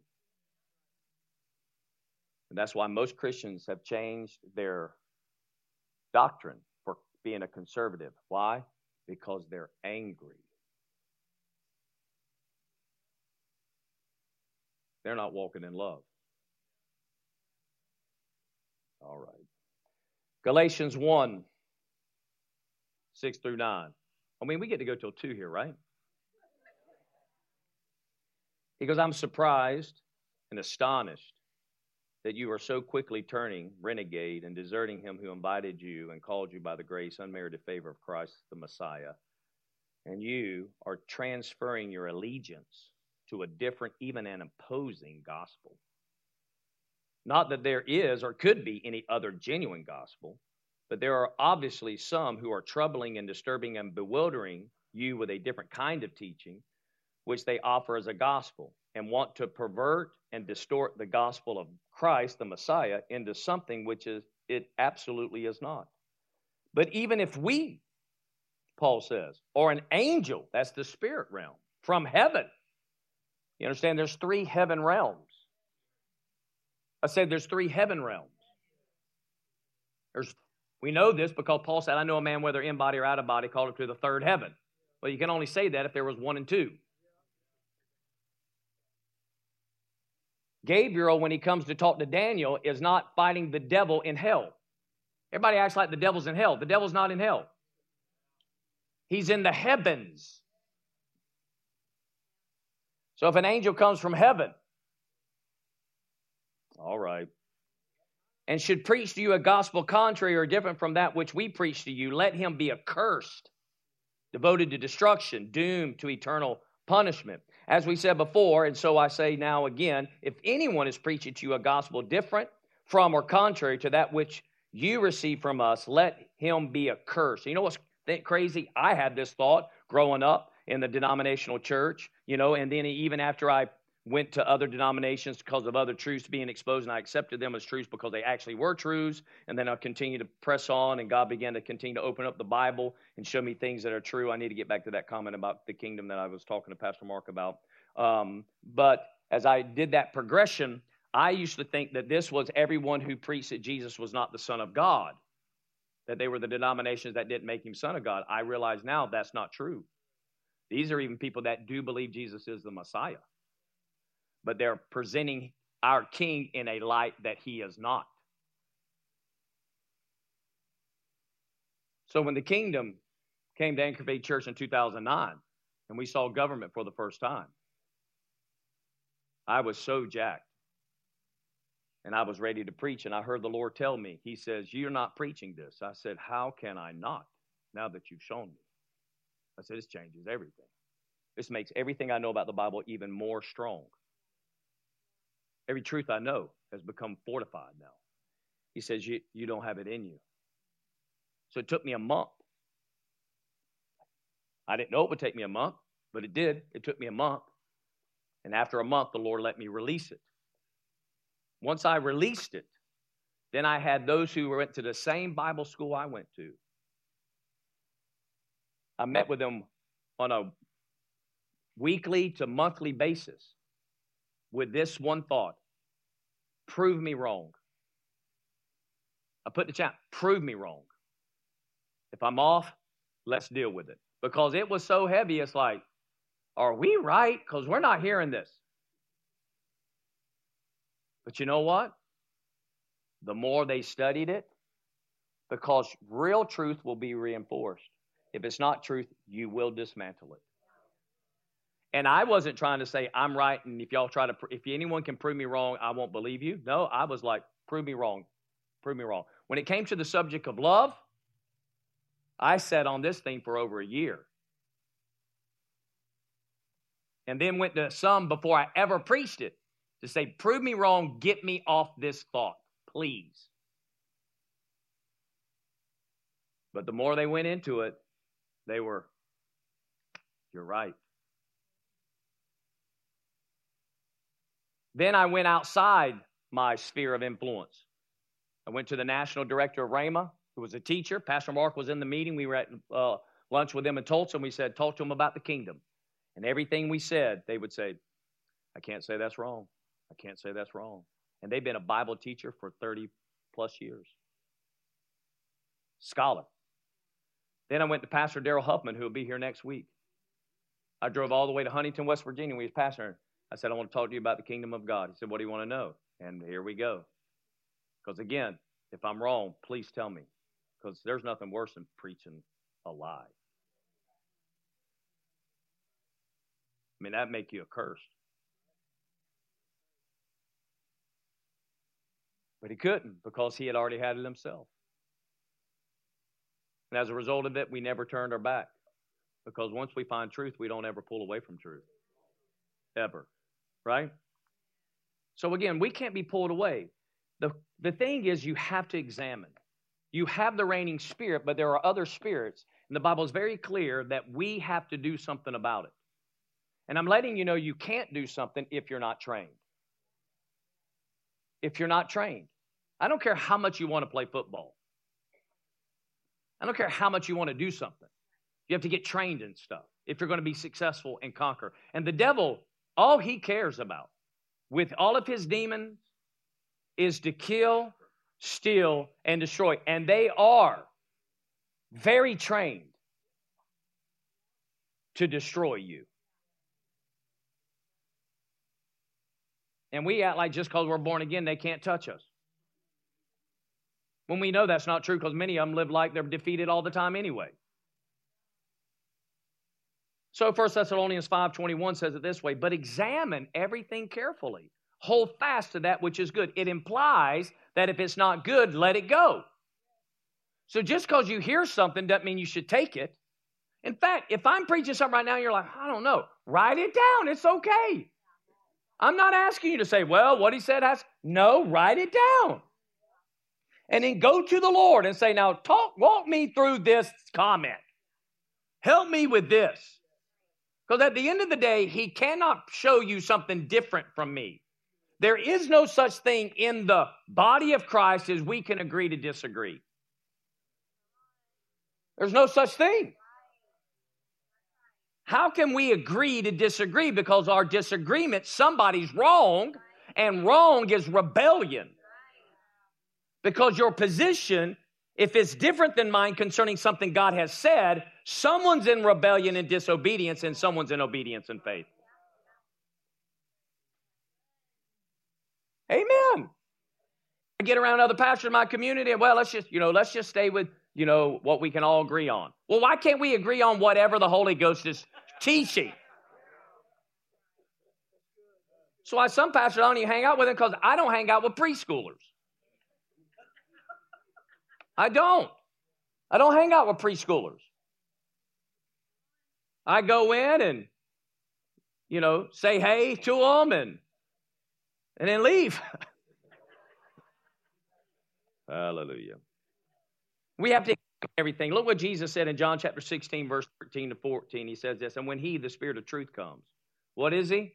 And that's why most Christians have changed their doctrine for being a conservative. Why? Because they're angry. They're not walking in love. All right. Galatians 1 6 through 9. I mean, we get to go till 2 here, right? He goes, I'm surprised and astonished that you are so quickly turning renegade and deserting him who invited you and called you by the grace, unmerited favor of Christ the Messiah. And you are transferring your allegiance to a different, even an opposing gospel. Not that there is or could be any other genuine gospel, but there are obviously some who are troubling and disturbing and bewildering you with a different kind of teaching, which they offer as a gospel, and want to pervert and distort the gospel of Christ, the Messiah, into something which is it absolutely is not. But even if we, Paul says, or an angel, that's the spirit realm, from heaven, you understand there's three heaven realms. I said there's three heaven realms. There's we know this because Paul said, I know a man whether in body or out of body called it to the third heaven. Well, you can only say that if there was one and two. Gabriel, when he comes to talk to Daniel, is not fighting the devil in hell. Everybody acts like the devil's in hell. The devil's not in hell, he's in the heavens. So if an angel comes from heaven, all right, and should preach to you a gospel contrary or different from that which we preach to you, let him be accursed, devoted to destruction, doomed to eternal punishment. As we said before, and so I say now again, if anyone is preaching to you a gospel different from or contrary to that which you receive from us, let him be accursed. You know what's crazy? I had this thought growing up in the denominational church, you know, and then even after I went to other denominations because of other truths being exposed, and I accepted them as truths because they actually were truths. And then I continued to press on, and God began to continue to open up the Bible and show me things that are true. I need to get back to that comment about the kingdom that I was talking to Pastor Mark about. Um, but as I did that progression, I used to think that this was everyone who preached that Jesus was not the Son of God, that they were the denominations that didn't make him Son of God. I realize now that's not true. These are even people that do believe Jesus is the Messiah but they're presenting our king in a light that he is not. So when the kingdom came to Anchor Faith Church in 2009 and we saw government for the first time, I was so jacked. And I was ready to preach, and I heard the Lord tell me, He says, You're not preaching this. I said, How can I not now that you've shown me? I said, This changes everything. This makes everything I know about the Bible even more strong. Every truth I know has become fortified now. He says, You, you don't have it in you. So it took me a month. I didn't know it would take me a month, but it did. It took me a month. And after a month, the Lord let me release it. Once I released it, then I had those who went to the same Bible school I went to. I met with them on a weekly to monthly basis with this one thought prove me wrong. I put the chat, prove me wrong. If I'm off, let's deal with it. Because it was so heavy, it's like, are we right? Because we're not hearing this. But you know what? The more they studied it, because real truth will be reinforced. If it's not truth, you will dismantle it. And I wasn't trying to say I'm right, and if y'all try to, if anyone can prove me wrong, I won't believe you. No, I was like, prove me wrong, prove me wrong. When it came to the subject of love, I sat on this thing for over a year. And then went to some before I ever preached it to say, prove me wrong, get me off this thought, please. But the more they went into it, they were, you're right. Then I went outside my sphere of influence. I went to the national director of Rhema, who was a teacher. Pastor Mark was in the meeting. We were at uh, lunch with them in Tulsa, and we said, Talk to them about the kingdom. And everything we said, they would say, I can't say that's wrong. I can't say that's wrong. And they've been a Bible teacher for 30 plus years. Scholar. Then I went to Pastor Daryl Huffman, who will be here next week. I drove all the way to Huntington, West Virginia. We was pastoring. I said, I want to talk to you about the kingdom of God. He said, What do you want to know? And here we go. Because again, if I'm wrong, please tell me. Because there's nothing worse than preaching a lie. I mean, that make you accursed. But he couldn't because he had already had it himself. And as a result of it, we never turned our back. Because once we find truth, we don't ever pull away from truth. Ever. Right? So again, we can't be pulled away. The, the thing is, you have to examine. You have the reigning spirit, but there are other spirits. And the Bible is very clear that we have to do something about it. And I'm letting you know you can't do something if you're not trained. If you're not trained. I don't care how much you want to play football. I don't care how much you want to do something. You have to get trained in stuff if you're going to be successful and conquer. And the devil, all he cares about with all of his demons is to kill, steal, and destroy. And they are very trained to destroy you. And we act like just because we're born again, they can't touch us. When we know that's not true because many of them live like they're defeated all the time anyway. So 1 Thessalonians 5:21 says it this way, but examine everything carefully. Hold fast to that which is good. It implies that if it's not good, let it go. So just because you hear something doesn't mean you should take it. In fact, if I'm preaching something right now, you're like, I don't know, write it down. It's okay. I'm not asking you to say, well, what he said has. No, write it down and then go to the Lord and say, Now, talk, walk me through this comment. Help me with this. Because at the end of the day, He cannot show you something different from me. There is no such thing in the body of Christ as we can agree to disagree. There's no such thing. How can we agree to disagree? Because our disagreement, somebody's wrong, and wrong is rebellion. Because your position, if it's different than mine concerning something God has said, someone's in rebellion and disobedience, and someone's in obedience and faith. Amen. I get around other pastors in my community, and well, let's just, you know, let's just stay with, you know, what we can all agree on. Well, why can't we agree on whatever the Holy Ghost is teaching? So why some pastors I don't even hang out with them because I don't hang out with preschoolers. I don't. I don't hang out with preschoolers. I go in and, you know, say hey to them and, and then leave. Hallelujah. We have to everything. Look what Jesus said in John chapter 16, verse 13 to 14. He says this, and when he, the Spirit of truth, comes, what is he?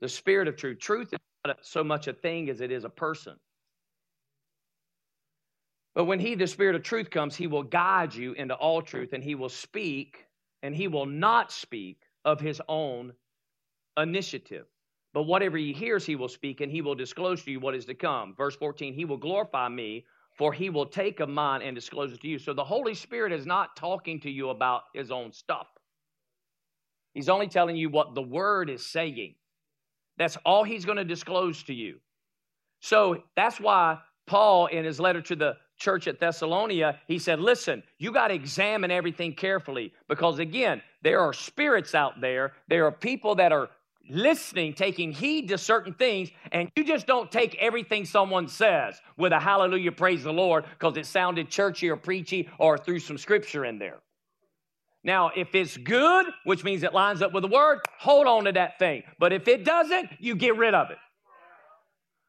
The Spirit of truth. Truth is not so much a thing as it is a person. But when he, the Spirit of truth, comes, he will guide you into all truth, and he will speak, and he will not speak of his own initiative. But whatever he hears, he will speak, and he will disclose to you what is to come. Verse 14, he will glorify me, for he will take of mine and disclose it to you. So the Holy Spirit is not talking to you about his own stuff. He's only telling you what the word is saying. That's all he's going to disclose to you. So that's why Paul, in his letter to the church at Thessalonia, he said, Listen, you got to examine everything carefully because, again, there are spirits out there. There are people that are listening, taking heed to certain things, and you just don't take everything someone says with a hallelujah, praise the Lord, because it sounded churchy or preachy or threw some scripture in there. Now, if it's good, which means it lines up with the word, hold on to that thing. But if it doesn't, you get rid of it.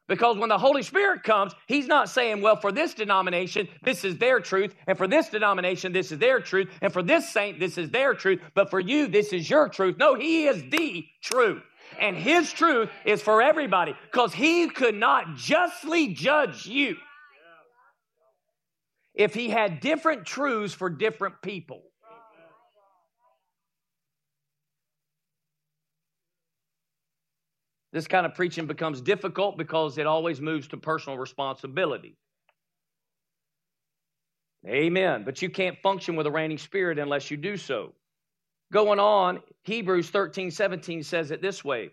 Because when the Holy Spirit comes, He's not saying, well, for this denomination, this is their truth, and for this denomination, this is their truth, and for this saint, this is their truth, but for you, this is your truth. No, He is the truth. And His truth is for everybody because He could not justly judge you if He had different truths for different people. This kind of preaching becomes difficult because it always moves to personal responsibility. Amen. But you can't function with a reigning spirit unless you do so. Going on, Hebrews 13, 17 says it this way.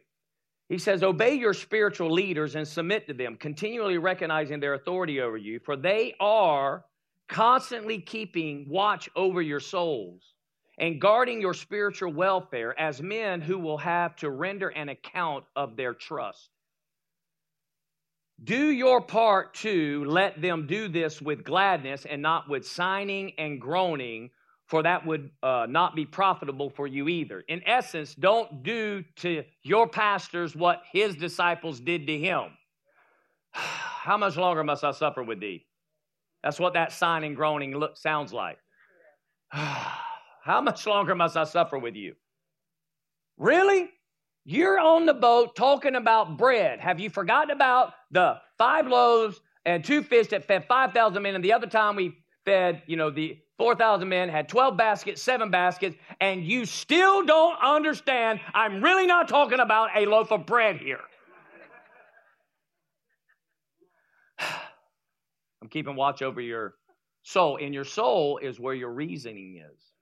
He says, Obey your spiritual leaders and submit to them, continually recognizing their authority over you, for they are constantly keeping watch over your souls and guarding your spiritual welfare as men who will have to render an account of their trust. Do your part to let them do this with gladness and not with sighing and groaning, for that would uh, not be profitable for you either. In essence, don't do to your pastors what his disciples did to him. How much longer must I suffer with thee? That's what that sighing and groaning look, sounds like. How much longer must I suffer with you? Really? You're on the boat talking about bread. Have you forgotten about the five loaves and two fish that fed 5,000 men? And the other time we fed, you know, the 4,000 men had 12 baskets, seven baskets, and you still don't understand. I'm really not talking about a loaf of bread here. I'm keeping watch over your soul. In your soul is where your reasoning is.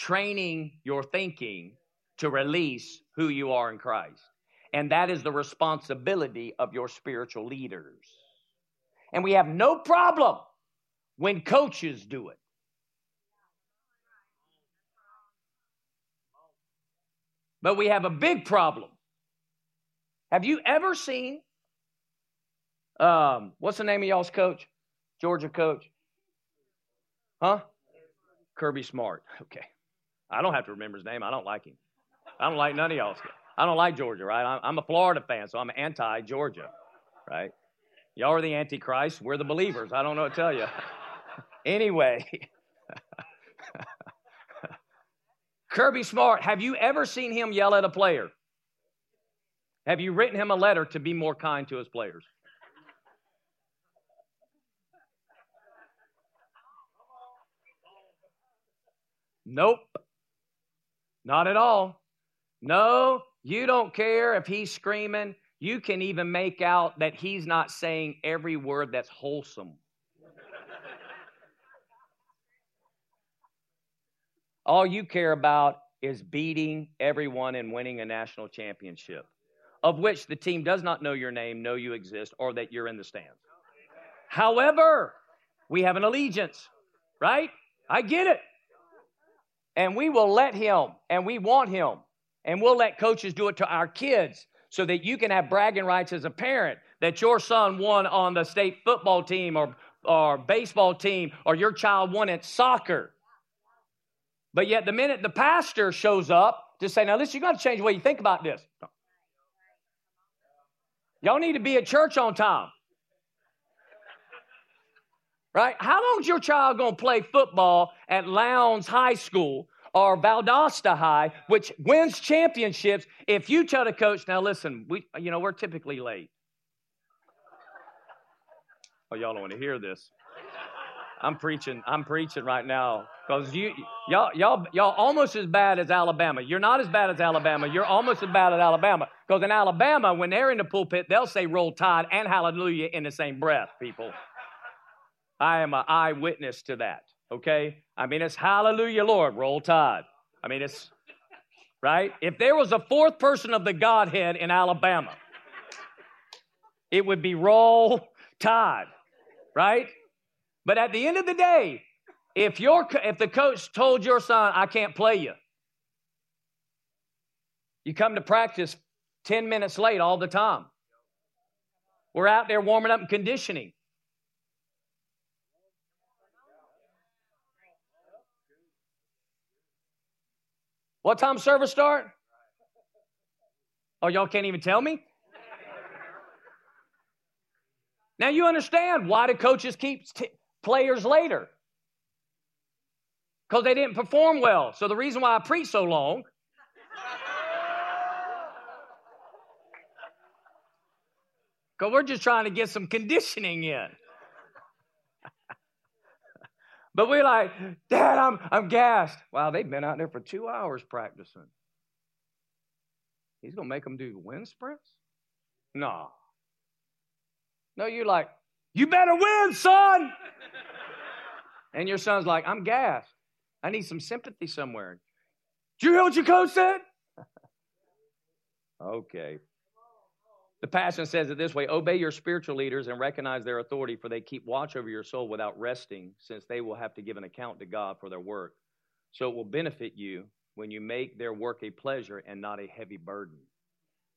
Training your thinking to release who you are in Christ. And that is the responsibility of your spiritual leaders. And we have no problem when coaches do it. But we have a big problem. Have you ever seen, um, what's the name of y'all's coach? Georgia coach? Huh? Kirby Smart. Okay. I don't have to remember his name. I don't like him. I don't like none of y'all. I don't like Georgia, right? I'm a Florida fan, so I'm anti Georgia, right? Y'all are the antichrist. We're the believers. I don't know what to tell you. anyway, Kirby Smart, have you ever seen him yell at a player? Have you written him a letter to be more kind to his players? Nope. Not at all. No, you don't care if he's screaming. You can even make out that he's not saying every word that's wholesome. All you care about is beating everyone and winning a national championship, of which the team does not know your name, know you exist, or that you're in the stands. However, we have an allegiance, right? I get it. And we will let him, and we want him and we'll let coaches do it to our kids so that you can have bragging rights as a parent that your son won on the state football team or, or baseball team or your child won at soccer. But yet, the minute the pastor shows up to say, now listen, you got to change the way you think about this. Y'all need to be at church on time. Right? How long's your child going to play football at Lowndes High School or Valdosta High, which wins championships, if you tell the coach, now listen, we, you know, we're typically late. Oh, y'all don't want to hear this. I'm preaching. I'm preaching right now because you, y'all, y'all, y'all almost as bad as Alabama. You're not as bad as Alabama. You're almost as bad as Alabama. Because in Alabama, when they're in the pulpit, they'll say "Roll Tide" and "Hallelujah" in the same breath. People, I am an eyewitness to that. Okay? I mean, it's hallelujah, Lord, roll tide. I mean, it's right? If there was a fourth person of the Godhead in Alabama, it would be roll tide, right? But at the end of the day, if your if the coach told your son, "I can't play you," you come to practice 10 minutes late all the time. We're out there warming up and conditioning. What time service start? Oh, y'all can't even tell me? Now you understand why do coaches keep t- players later. Because they didn't perform well. So the reason why I preach so long Because we're just trying to get some conditioning in. But we're like, Dad, I'm, I'm gassed. Wow, they've been out there for two hours practicing. He's going to make them do wind sprints? No. No, you're like, you better win, son. And your son's like, I'm gassed. I need some sympathy somewhere. Did you hear what your coach said? okay. The Passion says it this way Obey your spiritual leaders and recognize their authority, for they keep watch over your soul without resting, since they will have to give an account to God for their work. So it will benefit you when you make their work a pleasure and not a heavy burden.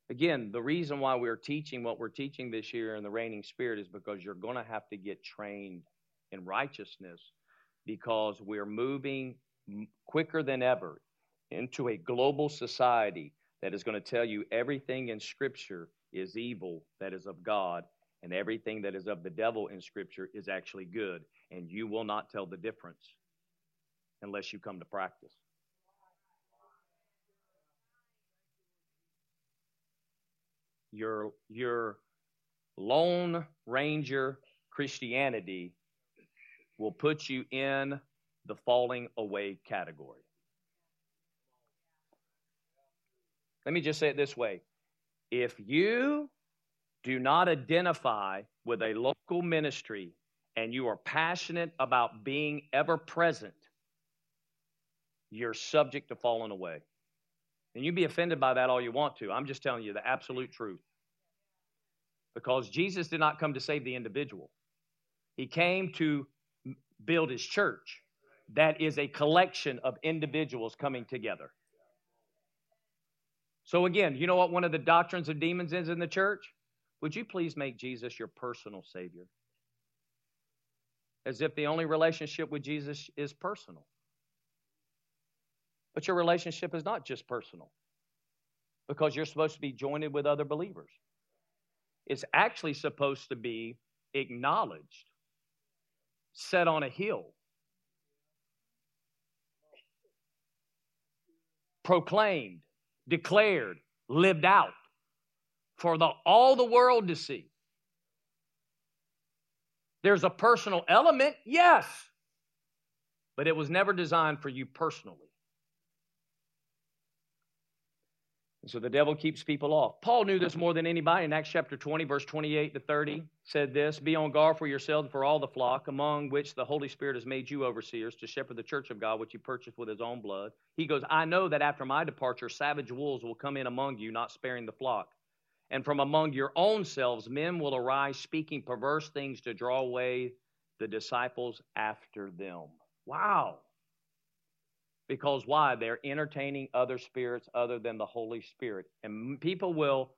Again, the reason why we're teaching what we're teaching this year in the reigning spirit is because you're going to have to get trained in righteousness because we're moving quicker than ever into a global society that is going to tell you everything in Scripture is evil that is of God, and everything that is of the devil in Scripture is actually good. And you will not tell the difference unless you come to practice. Your, your Lone Ranger Christianity will put you in the falling away category. Let me just say it this way if you do not identify with a local ministry and you are passionate about being ever present, you're subject to falling away. And you be offended by that all you want to. I'm just telling you the absolute truth. Because Jesus did not come to save the individual, He came to build His church. That is a collection of individuals coming together. So, again, you know what one of the doctrines of demons is in the church? Would you please make Jesus your personal Savior? As if the only relationship with Jesus is personal. But your relationship is not just personal because you're supposed to be joined with other believers. It's actually supposed to be acknowledged, set on a hill, proclaimed declared, lived out for the, all the world to see. There's a personal element, yes, but it was never designed for you personally. And so the devil keeps people off. Paul knew this more than anybody in Acts chapter 20, verse 28 to 30, said this Be on guard for yourselves and for all the flock, among which the Holy Spirit has made you overseers to shepherd the church of God, which he purchased with his own blood. He goes, I know that after my departure, savage wolves will come in among you, not sparing the flock. And from among your own selves, men will arise speaking perverse things to draw away the disciples after them. Wow. Because why? They're entertaining other spirits other than the Holy Spirit. And people will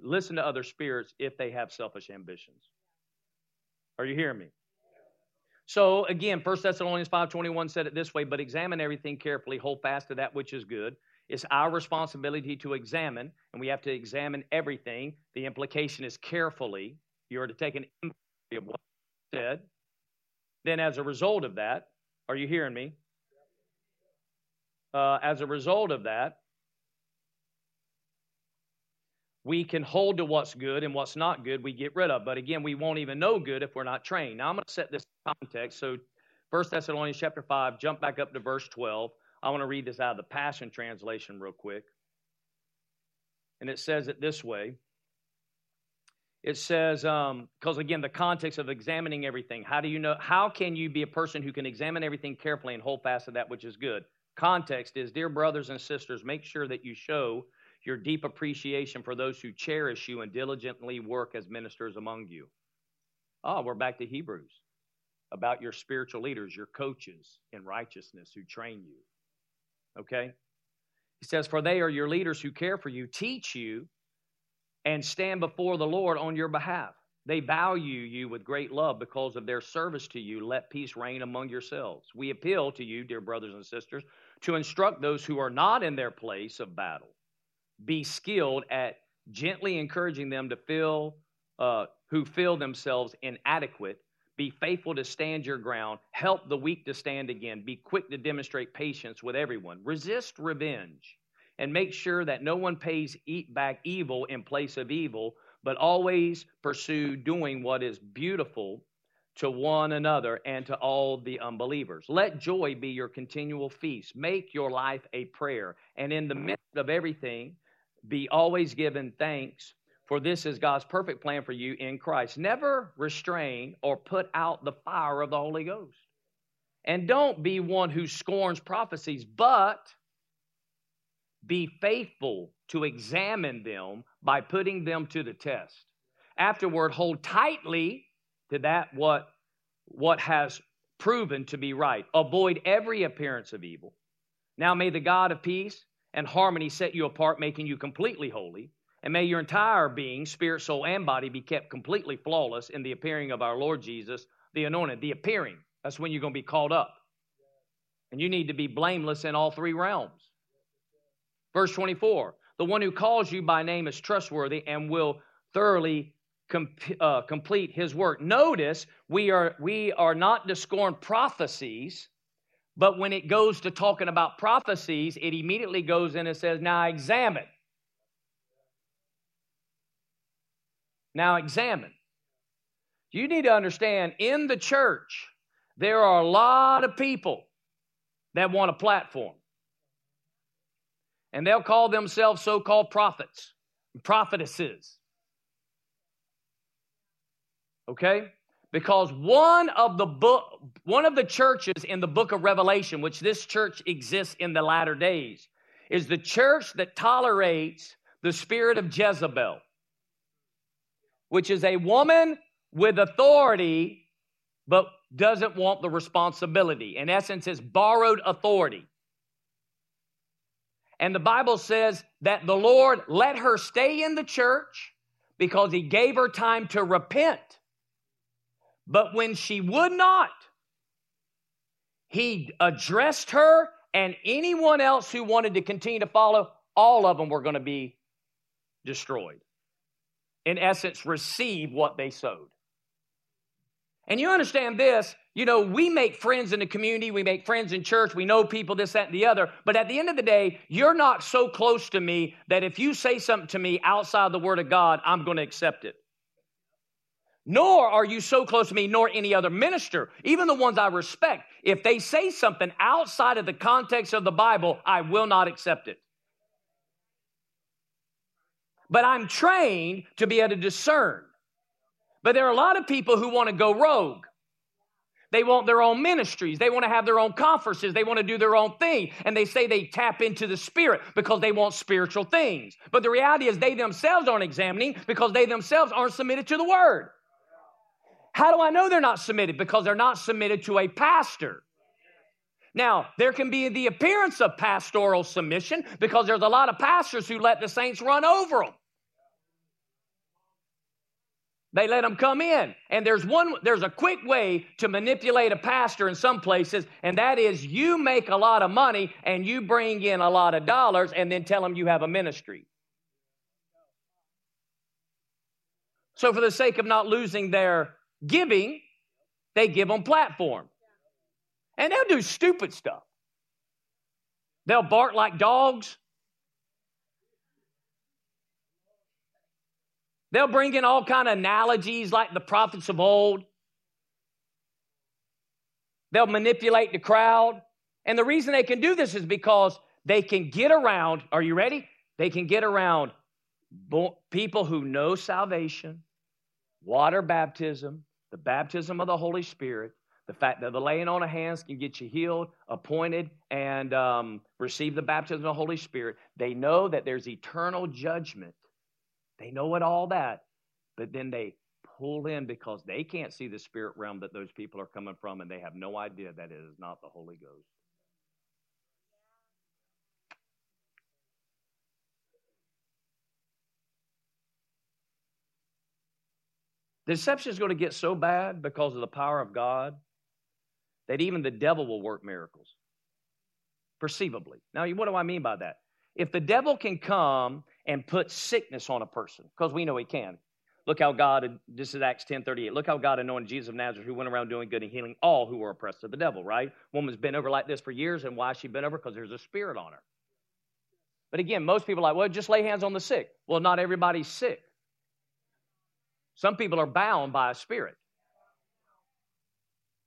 listen to other spirits if they have selfish ambitions. Are you hearing me? So again, 1 Thessalonians 5:21 said it this way, but examine everything carefully, hold fast to that which is good. It's our responsibility to examine, and we have to examine everything. The implication is carefully. You are to take an inventory of what said. Then as a result of that, are you hearing me? Uh, as a result of that, we can hold to what's good and what's not good, we get rid of. But again, we won't even know good if we're not trained. Now, I'm going to set this context. So, 1 Thessalonians chapter 5, jump back up to verse 12. I want to read this out of the Passion Translation real quick. And it says it this way it says because um, again the context of examining everything how do you know how can you be a person who can examine everything carefully and hold fast to that which is good Context is Dear brothers and sisters, make sure that you show your deep appreciation for those who cherish you and diligently work as ministers among you. Ah, oh, we're back to Hebrews about your spiritual leaders, your coaches in righteousness who train you. Okay? He says, For they are your leaders who care for you, teach you, and stand before the Lord on your behalf. They value you with great love because of their service to you. Let peace reign among yourselves. We appeal to you, dear brothers and sisters, to instruct those who are not in their place of battle. Be skilled at gently encouraging them to feel, uh, who feel themselves inadequate. Be faithful to stand your ground. Help the weak to stand again. Be quick to demonstrate patience with everyone. Resist revenge and make sure that no one pays back evil in place of evil but always pursue doing what is beautiful to one another and to all the unbelievers. Let joy be your continual feast. Make your life a prayer. And in the midst of everything, be always given thanks, for this is God's perfect plan for you in Christ. Never restrain or put out the fire of the Holy Ghost. And don't be one who scorns prophecies, but be faithful to examine them by putting them to the test. Afterward, hold tightly to that what, what has proven to be right. Avoid every appearance of evil. Now may the God of peace and harmony set you apart, making you completely holy. And may your entire being, spirit, soul, and body, be kept completely flawless in the appearing of our Lord Jesus, the anointed. The appearing, that's when you're going to be called up. And you need to be blameless in all three realms. Verse 24 The one who calls you by name is trustworthy and will thoroughly uh, complete his work. Notice we are, we are not to scorn prophecies, but when it goes to talking about prophecies, it immediately goes in and says, Now examine. Now examine. You need to understand in the church, there are a lot of people that want a platform. And they'll call themselves so called prophets, prophetesses. Okay? Because one of the book one of the churches in the book of Revelation, which this church exists in the latter days, is the church that tolerates the spirit of Jezebel, which is a woman with authority but doesn't want the responsibility. In essence, it's borrowed authority. And the Bible says that the Lord let her stay in the church because he gave her time to repent. But when she would not, he addressed her and anyone else who wanted to continue to follow, all of them were going to be destroyed. In essence, receive what they sowed. And you understand this, you know, we make friends in the community, we make friends in church, we know people, this, that, and the other. But at the end of the day, you're not so close to me that if you say something to me outside the Word of God, I'm going to accept it nor are you so close to me, nor any other minister, even the ones I respect. If they say something outside of the context of the Bible, I will not accept it. But I'm trained to be able to discern. But there are a lot of people who want to go rogue. They want their own ministries. They want to have their own conferences. They want to do their own thing. And they say they tap into the Spirit because they want spiritual things. But the reality is they themselves aren't examining because they themselves aren't submitted to the Word. How do I know they're not submitted? Because they're not submitted to a pastor. Now, there can be the appearance of pastoral submission because there's a lot of pastors who let the saints run over them. They let them come in. And there's one there's a quick way to manipulate a pastor in some places, and that is you make a lot of money and you bring in a lot of dollars and then tell them you have a ministry. So for the sake of not losing their giving, they give them platform. And they'll do stupid stuff. They'll bark like dogs. They'll bring in all kind of analogies like the prophets of old. They'll manipulate the crowd. And the reason they can do this is because they can get around, are you ready? They can get around people who know salvation, water baptism, the baptism of the Holy Spirit, the fact that the laying on of hands can get you healed, appointed, and um, receive the baptism of the Holy Spirit. They know that there's eternal judgment. They know it all that, but then they pull in because they can't see the spirit realm that those people are coming from, and they have no idea that it is not the Holy Ghost. Deception is going to get so bad because of the power of God that even the devil will work miracles perceivably. Now, what do I mean by that? If the devil can come and put sickness on a person, because we know he can. Look how God, this is Acts 10 38. Look how God anointed Jesus of Nazareth, who went around doing good and healing all who were oppressed of the devil, right? Woman's been over like this for years, and why she been over? Because there's a spirit on her. But again, most people are like, well, just lay hands on the sick. Well, not everybody's sick. Some people are bound by a spirit.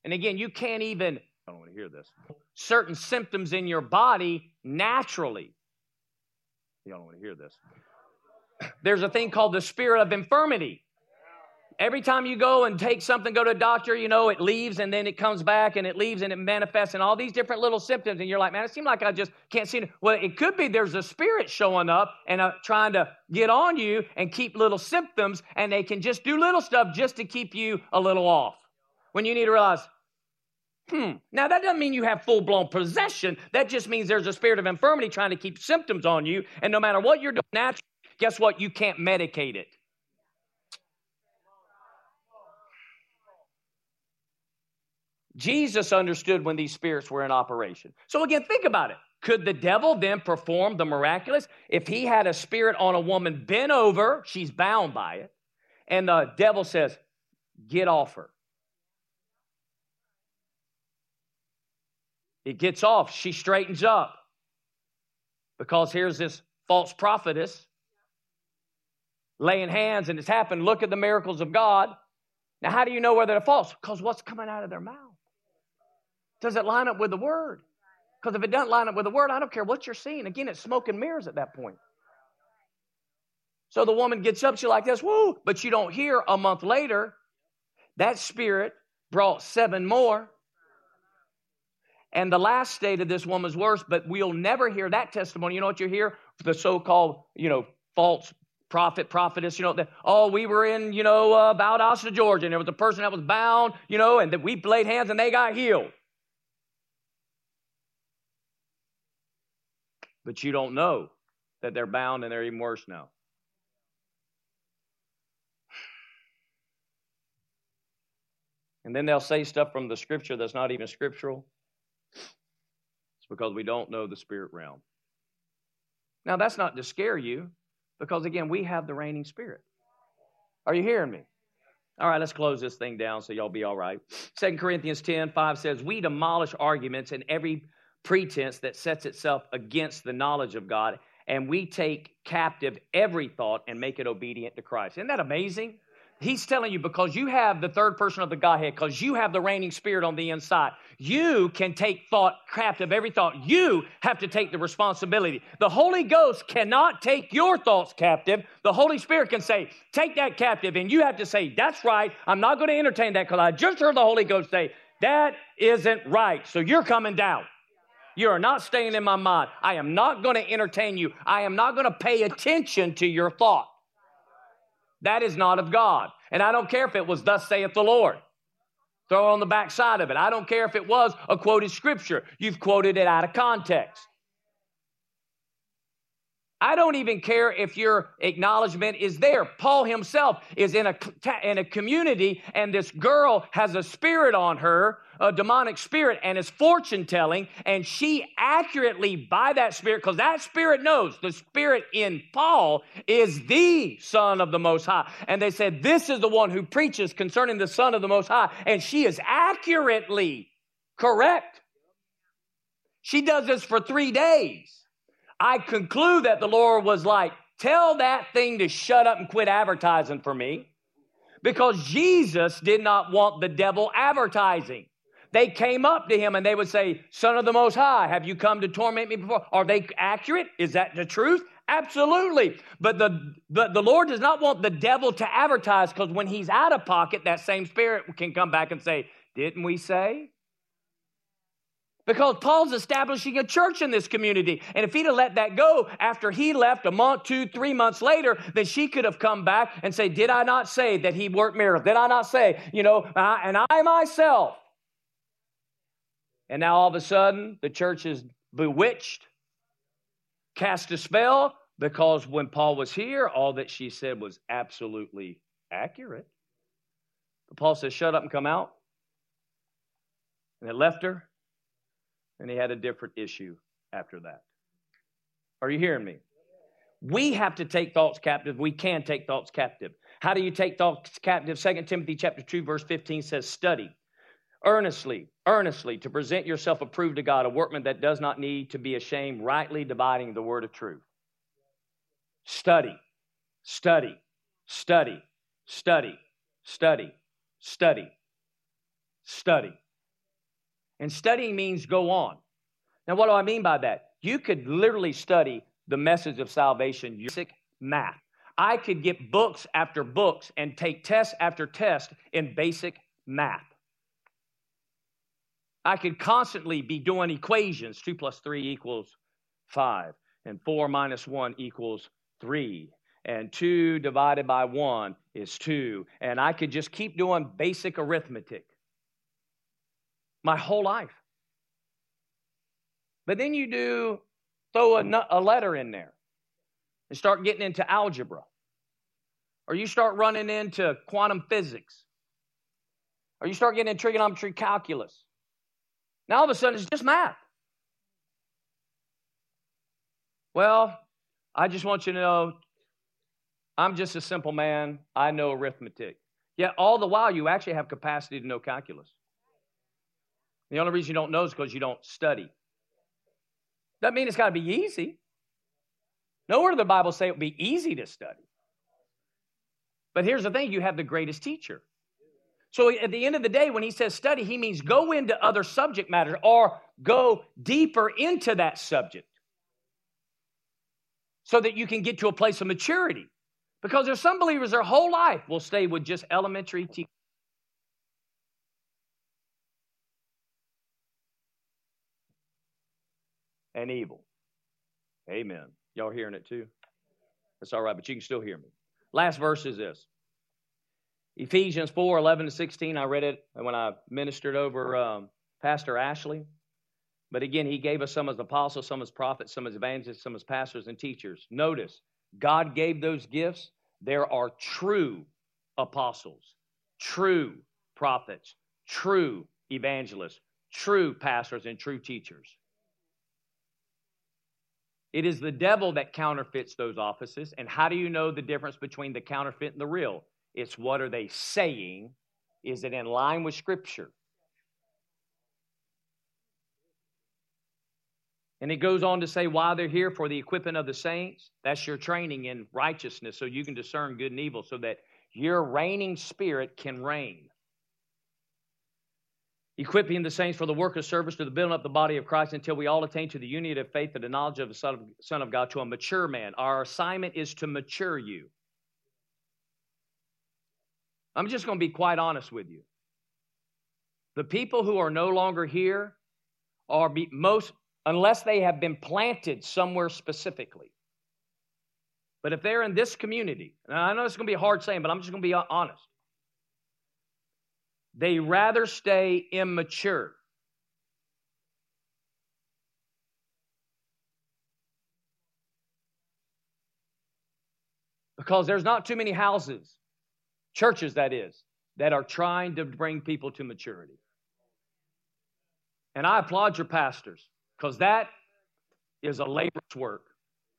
And again, you can't even, I don't want to hear this, certain symptoms in your body naturally. Y'all don't want to hear this. There's a thing called the spirit of infirmity. Every time you go and take something, go to a doctor, you know, it leaves and then it comes back and it leaves and it manifests and all these different little symptoms. And you're like, man, it seems like I just can't see it. Well, it could be there's a spirit showing up and uh, trying to get on you and keep little symptoms, and they can just do little stuff just to keep you a little off. When you need to realize, hmm, now that doesn't mean you have full blown possession. That just means there's a spirit of infirmity trying to keep symptoms on you. And no matter what you're doing naturally, guess what? You can't medicate it. Jesus understood when these spirits were in operation. So, again, think about it. Could the devil then perform the miraculous? If he had a spirit on a woman bent over, she's bound by it, and the devil says, Get off her. It gets off. She straightens up. Because here's this false prophetess laying hands, and it's happened. Look at the miracles of God. Now, how do you know whether they're false? Because what's coming out of their mouth? Does it line up with the word? Because if it doesn't line up with the word, I don't care what you're seeing. Again, it's smoke and mirrors at that point. So the woman gets up, she's like this, woo, but you don't hear a month later, that spirit brought seven more. And the last state of this woman's worse, but we'll never hear that testimony. You know what you hear? The so called, you know, false prophet, prophetess, you know, that, oh, we were in, you know, uh, Valdosta, Georgia, and there was a person that was bound, you know, and that we laid hands and they got healed. but you don't know that they're bound and they're even worse now. And then they'll say stuff from the scripture that's not even scriptural. It's because we don't know the spirit realm. Now, that's not to scare you, because again, we have the reigning spirit. Are you hearing me? All right, let's close this thing down so y'all be all right. Second Corinthians 10 5 says, We demolish arguments and every pretense that sets itself against the knowledge of God, and we take captive every thought and make it obedient to Christ. Isn't that amazing? He's telling you because you have the third person of the Godhead, because you have the reigning spirit on the inside, you can take thought captive, every thought. You have to take the responsibility. The Holy Ghost cannot take your thoughts captive. The Holy Spirit can say, Take that captive, and you have to say, That's right. I'm not going to entertain that because I just heard the Holy Ghost say, That isn't right. So you're coming down. You are not staying in my mind. I am not going to entertain you. I am not going to pay attention to your thought. That is not of God. And I don't care if it was, Thus saith the Lord. Throw on the back side of it. I don't care if it was a quoted scripture. You've quoted it out of context. I don't even care if your acknowledgement is there. Paul himself is in a, in a community, and this girl has a spirit on her, a demonic spirit, and is fortune telling. And she accurately, by that spirit, because that spirit knows the spirit in Paul is the Son of the Most High. And they said, This is the one who preaches concerning the Son of the Most High. And she is accurately correct. She does this for three days. I conclude that the Lord was like, tell that thing to shut up and quit advertising for me. Because Jesus did not want the devil advertising. They came up to him and they would say, Son of the Most High, have you come to torment me before? Are they accurate? Is that the truth? Absolutely. But the, the, the Lord does not want the devil to advertise because when he's out of pocket, that same spirit can come back and say, Didn't we say? Because Paul's establishing a church in this community. And if he'd have let that go after he left a month, two, three months later, then she could have come back and say, Did I not say that he worked miracles? Did I not say, you know, I, and I myself? And now all of a sudden, the church is bewitched, cast a spell, because when Paul was here, all that she said was absolutely accurate. But Paul says, Shut up and come out. And it left her and he had a different issue after that. Are you hearing me? We have to take thoughts captive. We can take thoughts captive. How do you take thoughts captive? 2 Timothy chapter 2 verse 15 says study earnestly, earnestly to present yourself approved to God, a workman that does not need to be ashamed, rightly dividing the word of truth. Study, study, study, study, study, study, study. And studying means go on. Now, what do I mean by that? You could literally study the message of salvation, basic math. I could get books after books and take test after test in basic math. I could constantly be doing equations 2 plus 3 equals 5, and 4 minus 1 equals 3, and 2 divided by 1 is 2. And I could just keep doing basic arithmetic my whole life. But then you do throw a, a letter in there and start getting into algebra. Or you start running into quantum physics. Or you start getting into trigonometry calculus. Now all of a sudden it's just math. Well, I just want you to know I'm just a simple man. I know arithmetic. Yet all the while you actually have capacity to know calculus. The only reason you don't know is because you don't study. Doesn't mean it's got to be easy. Nowhere does the Bible say it would be easy to study. But here's the thing you have the greatest teacher. So at the end of the day, when he says study, he means go into other subject matters or go deeper into that subject so that you can get to a place of maturity. Because there's some believers their whole life will stay with just elementary teaching. And evil. Amen. Y'all hearing it too? That's all right, but you can still hear me. Last verse is this Ephesians 4 11 to 16. I read it when I ministered over um, Pastor Ashley. But again, he gave us some as apostles, some as prophets, some as evangelists, some as pastors and teachers. Notice, God gave those gifts. There are true apostles, true prophets, true evangelists, true pastors, and true teachers. It is the devil that counterfeits those offices. And how do you know the difference between the counterfeit and the real? It's what are they saying? Is it in line with Scripture? And it goes on to say why they're here for the equipping of the saints. That's your training in righteousness so you can discern good and evil so that your reigning spirit can reign. Equipping the saints for the work of service to the building up the body of Christ until we all attain to the unity of faith and the knowledge of the Son of, Son of God to a mature man. Our assignment is to mature you. I'm just going to be quite honest with you. The people who are no longer here are be most, unless they have been planted somewhere specifically. But if they're in this community, and I know it's going to be a hard saying, but I'm just going to be honest. They rather stay immature. Because there's not too many houses churches that is, that are trying to bring people to maturity. And I applaud your pastors because that is a labor's work.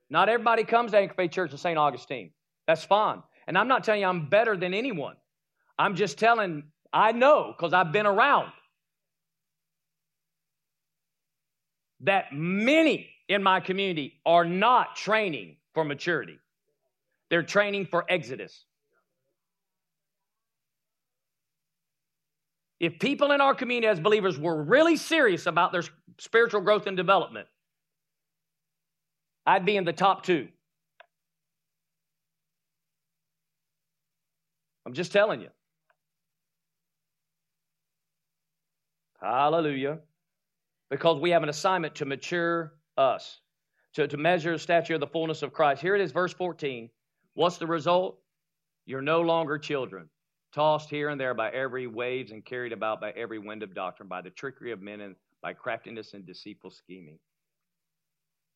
Not everybody comes to Anchor Faith Church of St. Augustine. That's fine. And I'm not telling you I'm better than anyone. I'm just telling, I know because I've been around that many in my community are not training for maturity, they're training for exodus. If people in our community as believers were really serious about their spiritual growth and development, I'd be in the top two. I'm just telling you. Hallelujah. Because we have an assignment to mature us, to, to measure the stature of the fullness of Christ. Here it is, verse 14. What's the result? You're no longer children tossed here and there by every waves and carried about by every wind of doctrine, by the trickery of men and by craftiness and deceitful scheming.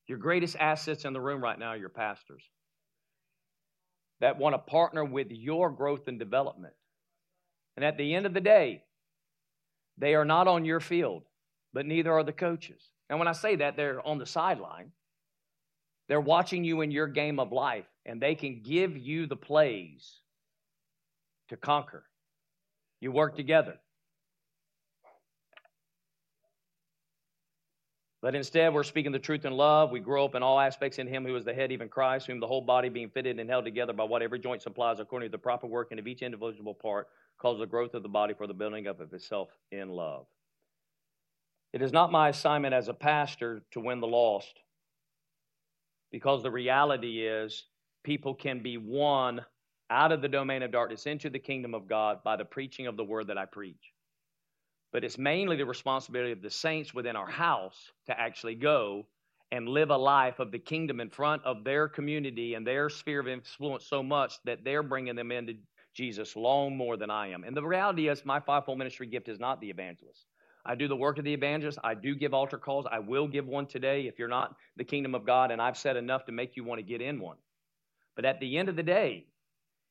Your greatest assets in the room right now are your pastors that want to partner with your growth and development. And at the end of the day, they are not on your field, but neither are the coaches. And when I say that, they're on the sideline. They're watching you in your game of life, and they can give you the plays to conquer. You work together. But instead, we're speaking the truth in love. We grow up in all aspects in Him who is the head, even Christ, whom the whole body being fitted and held together by what every joint supplies according to the proper working of each individual part, causes the growth of the body for the building up of itself in love. It is not my assignment as a pastor to win the lost, because the reality is people can be won out of the domain of darkness into the kingdom of God by the preaching of the word that I preach. But it's mainly the responsibility of the saints within our house to actually go and live a life of the kingdom in front of their community and their sphere of influence so much that they're bringing them into Jesus long more than I am. And the reality is, my fivefold ministry gift is not the evangelist. I do the work of the evangelist. I do give altar calls. I will give one today if you're not the kingdom of God, and I've said enough to make you want to get in one. But at the end of the day,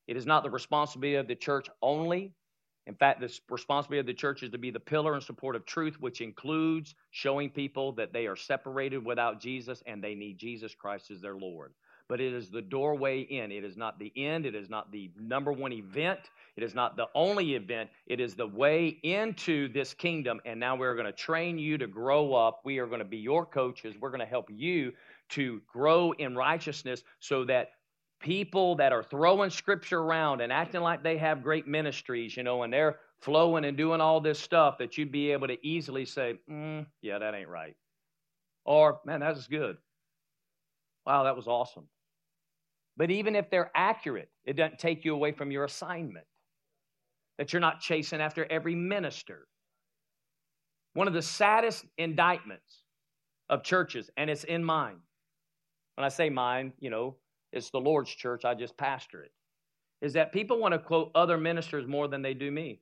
it is not the responsibility of the church only. In fact, the responsibility of the church is to be the pillar and support of truth, which includes showing people that they are separated without Jesus and they need Jesus Christ as their Lord but it is the doorway in. It is not the end. It is not the number one event. It is not the only event. It is the way into this kingdom. And now we're going to train you to grow up. We are going to be your coaches. We're going to help you to grow in righteousness so that people that are throwing scripture around and acting like they have great ministries, you know, and they're flowing and doing all this stuff, that you'd be able to easily say, mm, yeah, that ain't right. Or, man, that's good. Wow, that was awesome. But even if they're accurate, it doesn't take you away from your assignment. That you're not chasing after every minister. One of the saddest indictments of churches, and it's in mine. When I say mine, you know, it's the Lord's church, I just pastor it, is that people want to quote other ministers more than they do me.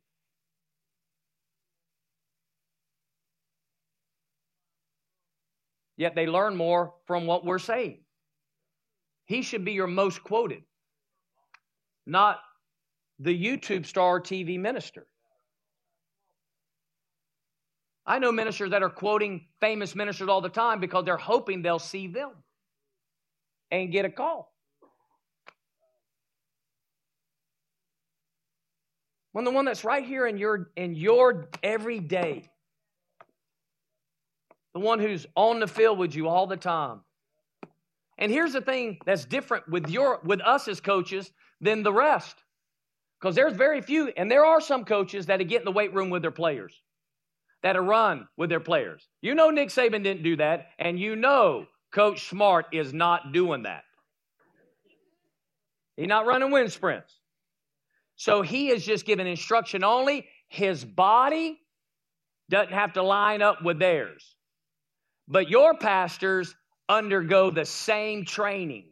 Yet they learn more from what we're saying. He should be your most quoted, not the YouTube star TV minister. I know ministers that are quoting famous ministers all the time because they're hoping they'll see them and get a call. When the one that's right here in your in your everyday, the one who's on the field with you all the time, and here's the thing that's different with your with us as coaches than the rest. Because there's very few, and there are some coaches that get in the weight room with their players, that run with their players. You know Nick Saban didn't do that, and you know Coach Smart is not doing that. He's not running wind sprints. So he is just giving instruction only. His body doesn't have to line up with theirs. But your pastors undergo the same training.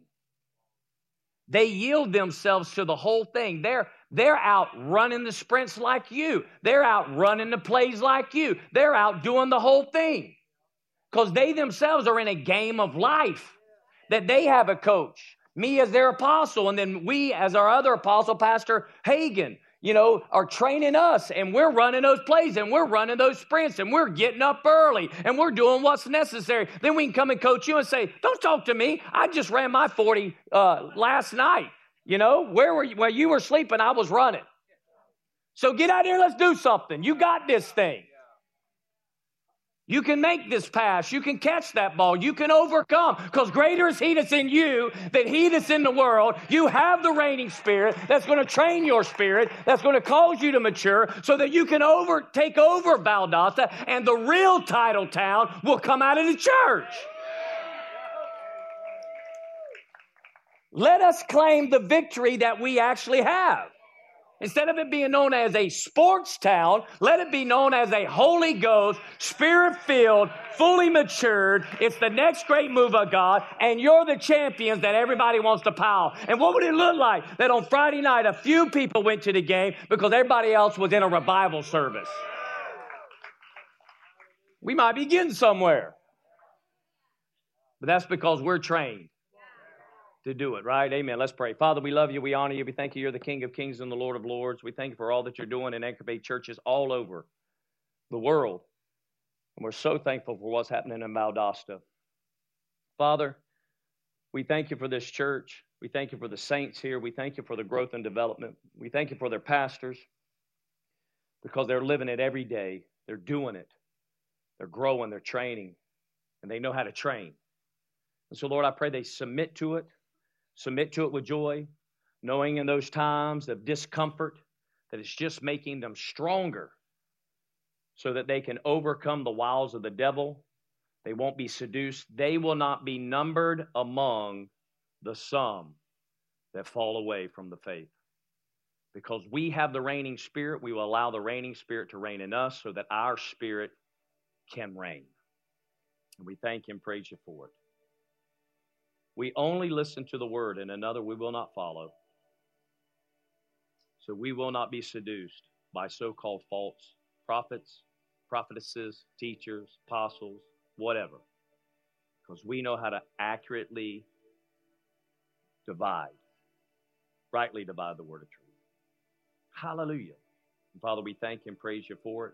They yield themselves to the whole thing. They're, they're out running the sprints like you. They're out running the plays like you. They're out doing the whole thing. Because they themselves are in a game of life. That they have a coach, me as their apostle, and then we as our other apostle, Pastor Hagan you know, are training us and we're running those plays and we're running those sprints and we're getting up early and we're doing what's necessary. Then we can come and coach you and say, Don't talk to me. I just ran my 40 uh, last night. You know, where were you? While you were sleeping, I was running. So get out here, let's do something. You got this thing. You can make this pass. You can catch that ball. You can overcome because greater is He that's in you than He that's in the world. You have the reigning spirit that's going to train your spirit, that's going to cause you to mature so that you can over, take over Valdosta and the real title town will come out of the church. Let us claim the victory that we actually have. Instead of it being known as a sports town, let it be known as a Holy Ghost, Spirit filled, fully matured. It's the next great move of God, and you're the champions that everybody wants to pow. And what would it look like that on Friday night a few people went to the game because everybody else was in a revival service? We might be getting somewhere. But that's because we're trained to do it, right? Amen. Let's pray. Father, we love you. We honor you. We thank you. You're the King of Kings and the Lord of Lords. We thank you for all that you're doing in Anchor Bay churches all over the world. And we're so thankful for what's happening in Valdosta. Father, we thank you for this church. We thank you for the saints here. We thank you for the growth and development. We thank you for their pastors because they're living it every day. They're doing it. They're growing, they're training, and they know how to train. And so, Lord, I pray they submit to it. Submit to it with joy, knowing in those times of discomfort that it's just making them stronger so that they can overcome the wiles of the devil. They won't be seduced. They will not be numbered among the sum that fall away from the faith. Because we have the reigning spirit, we will allow the reigning spirit to reign in us so that our spirit can reign. And we thank Him, praise you for it. We only listen to the word, and another we will not follow. So we will not be seduced by so called false prophets, prophetesses, teachers, apostles, whatever. Because we know how to accurately divide, rightly divide the word of truth. Hallelujah. And Father, we thank and praise you for it.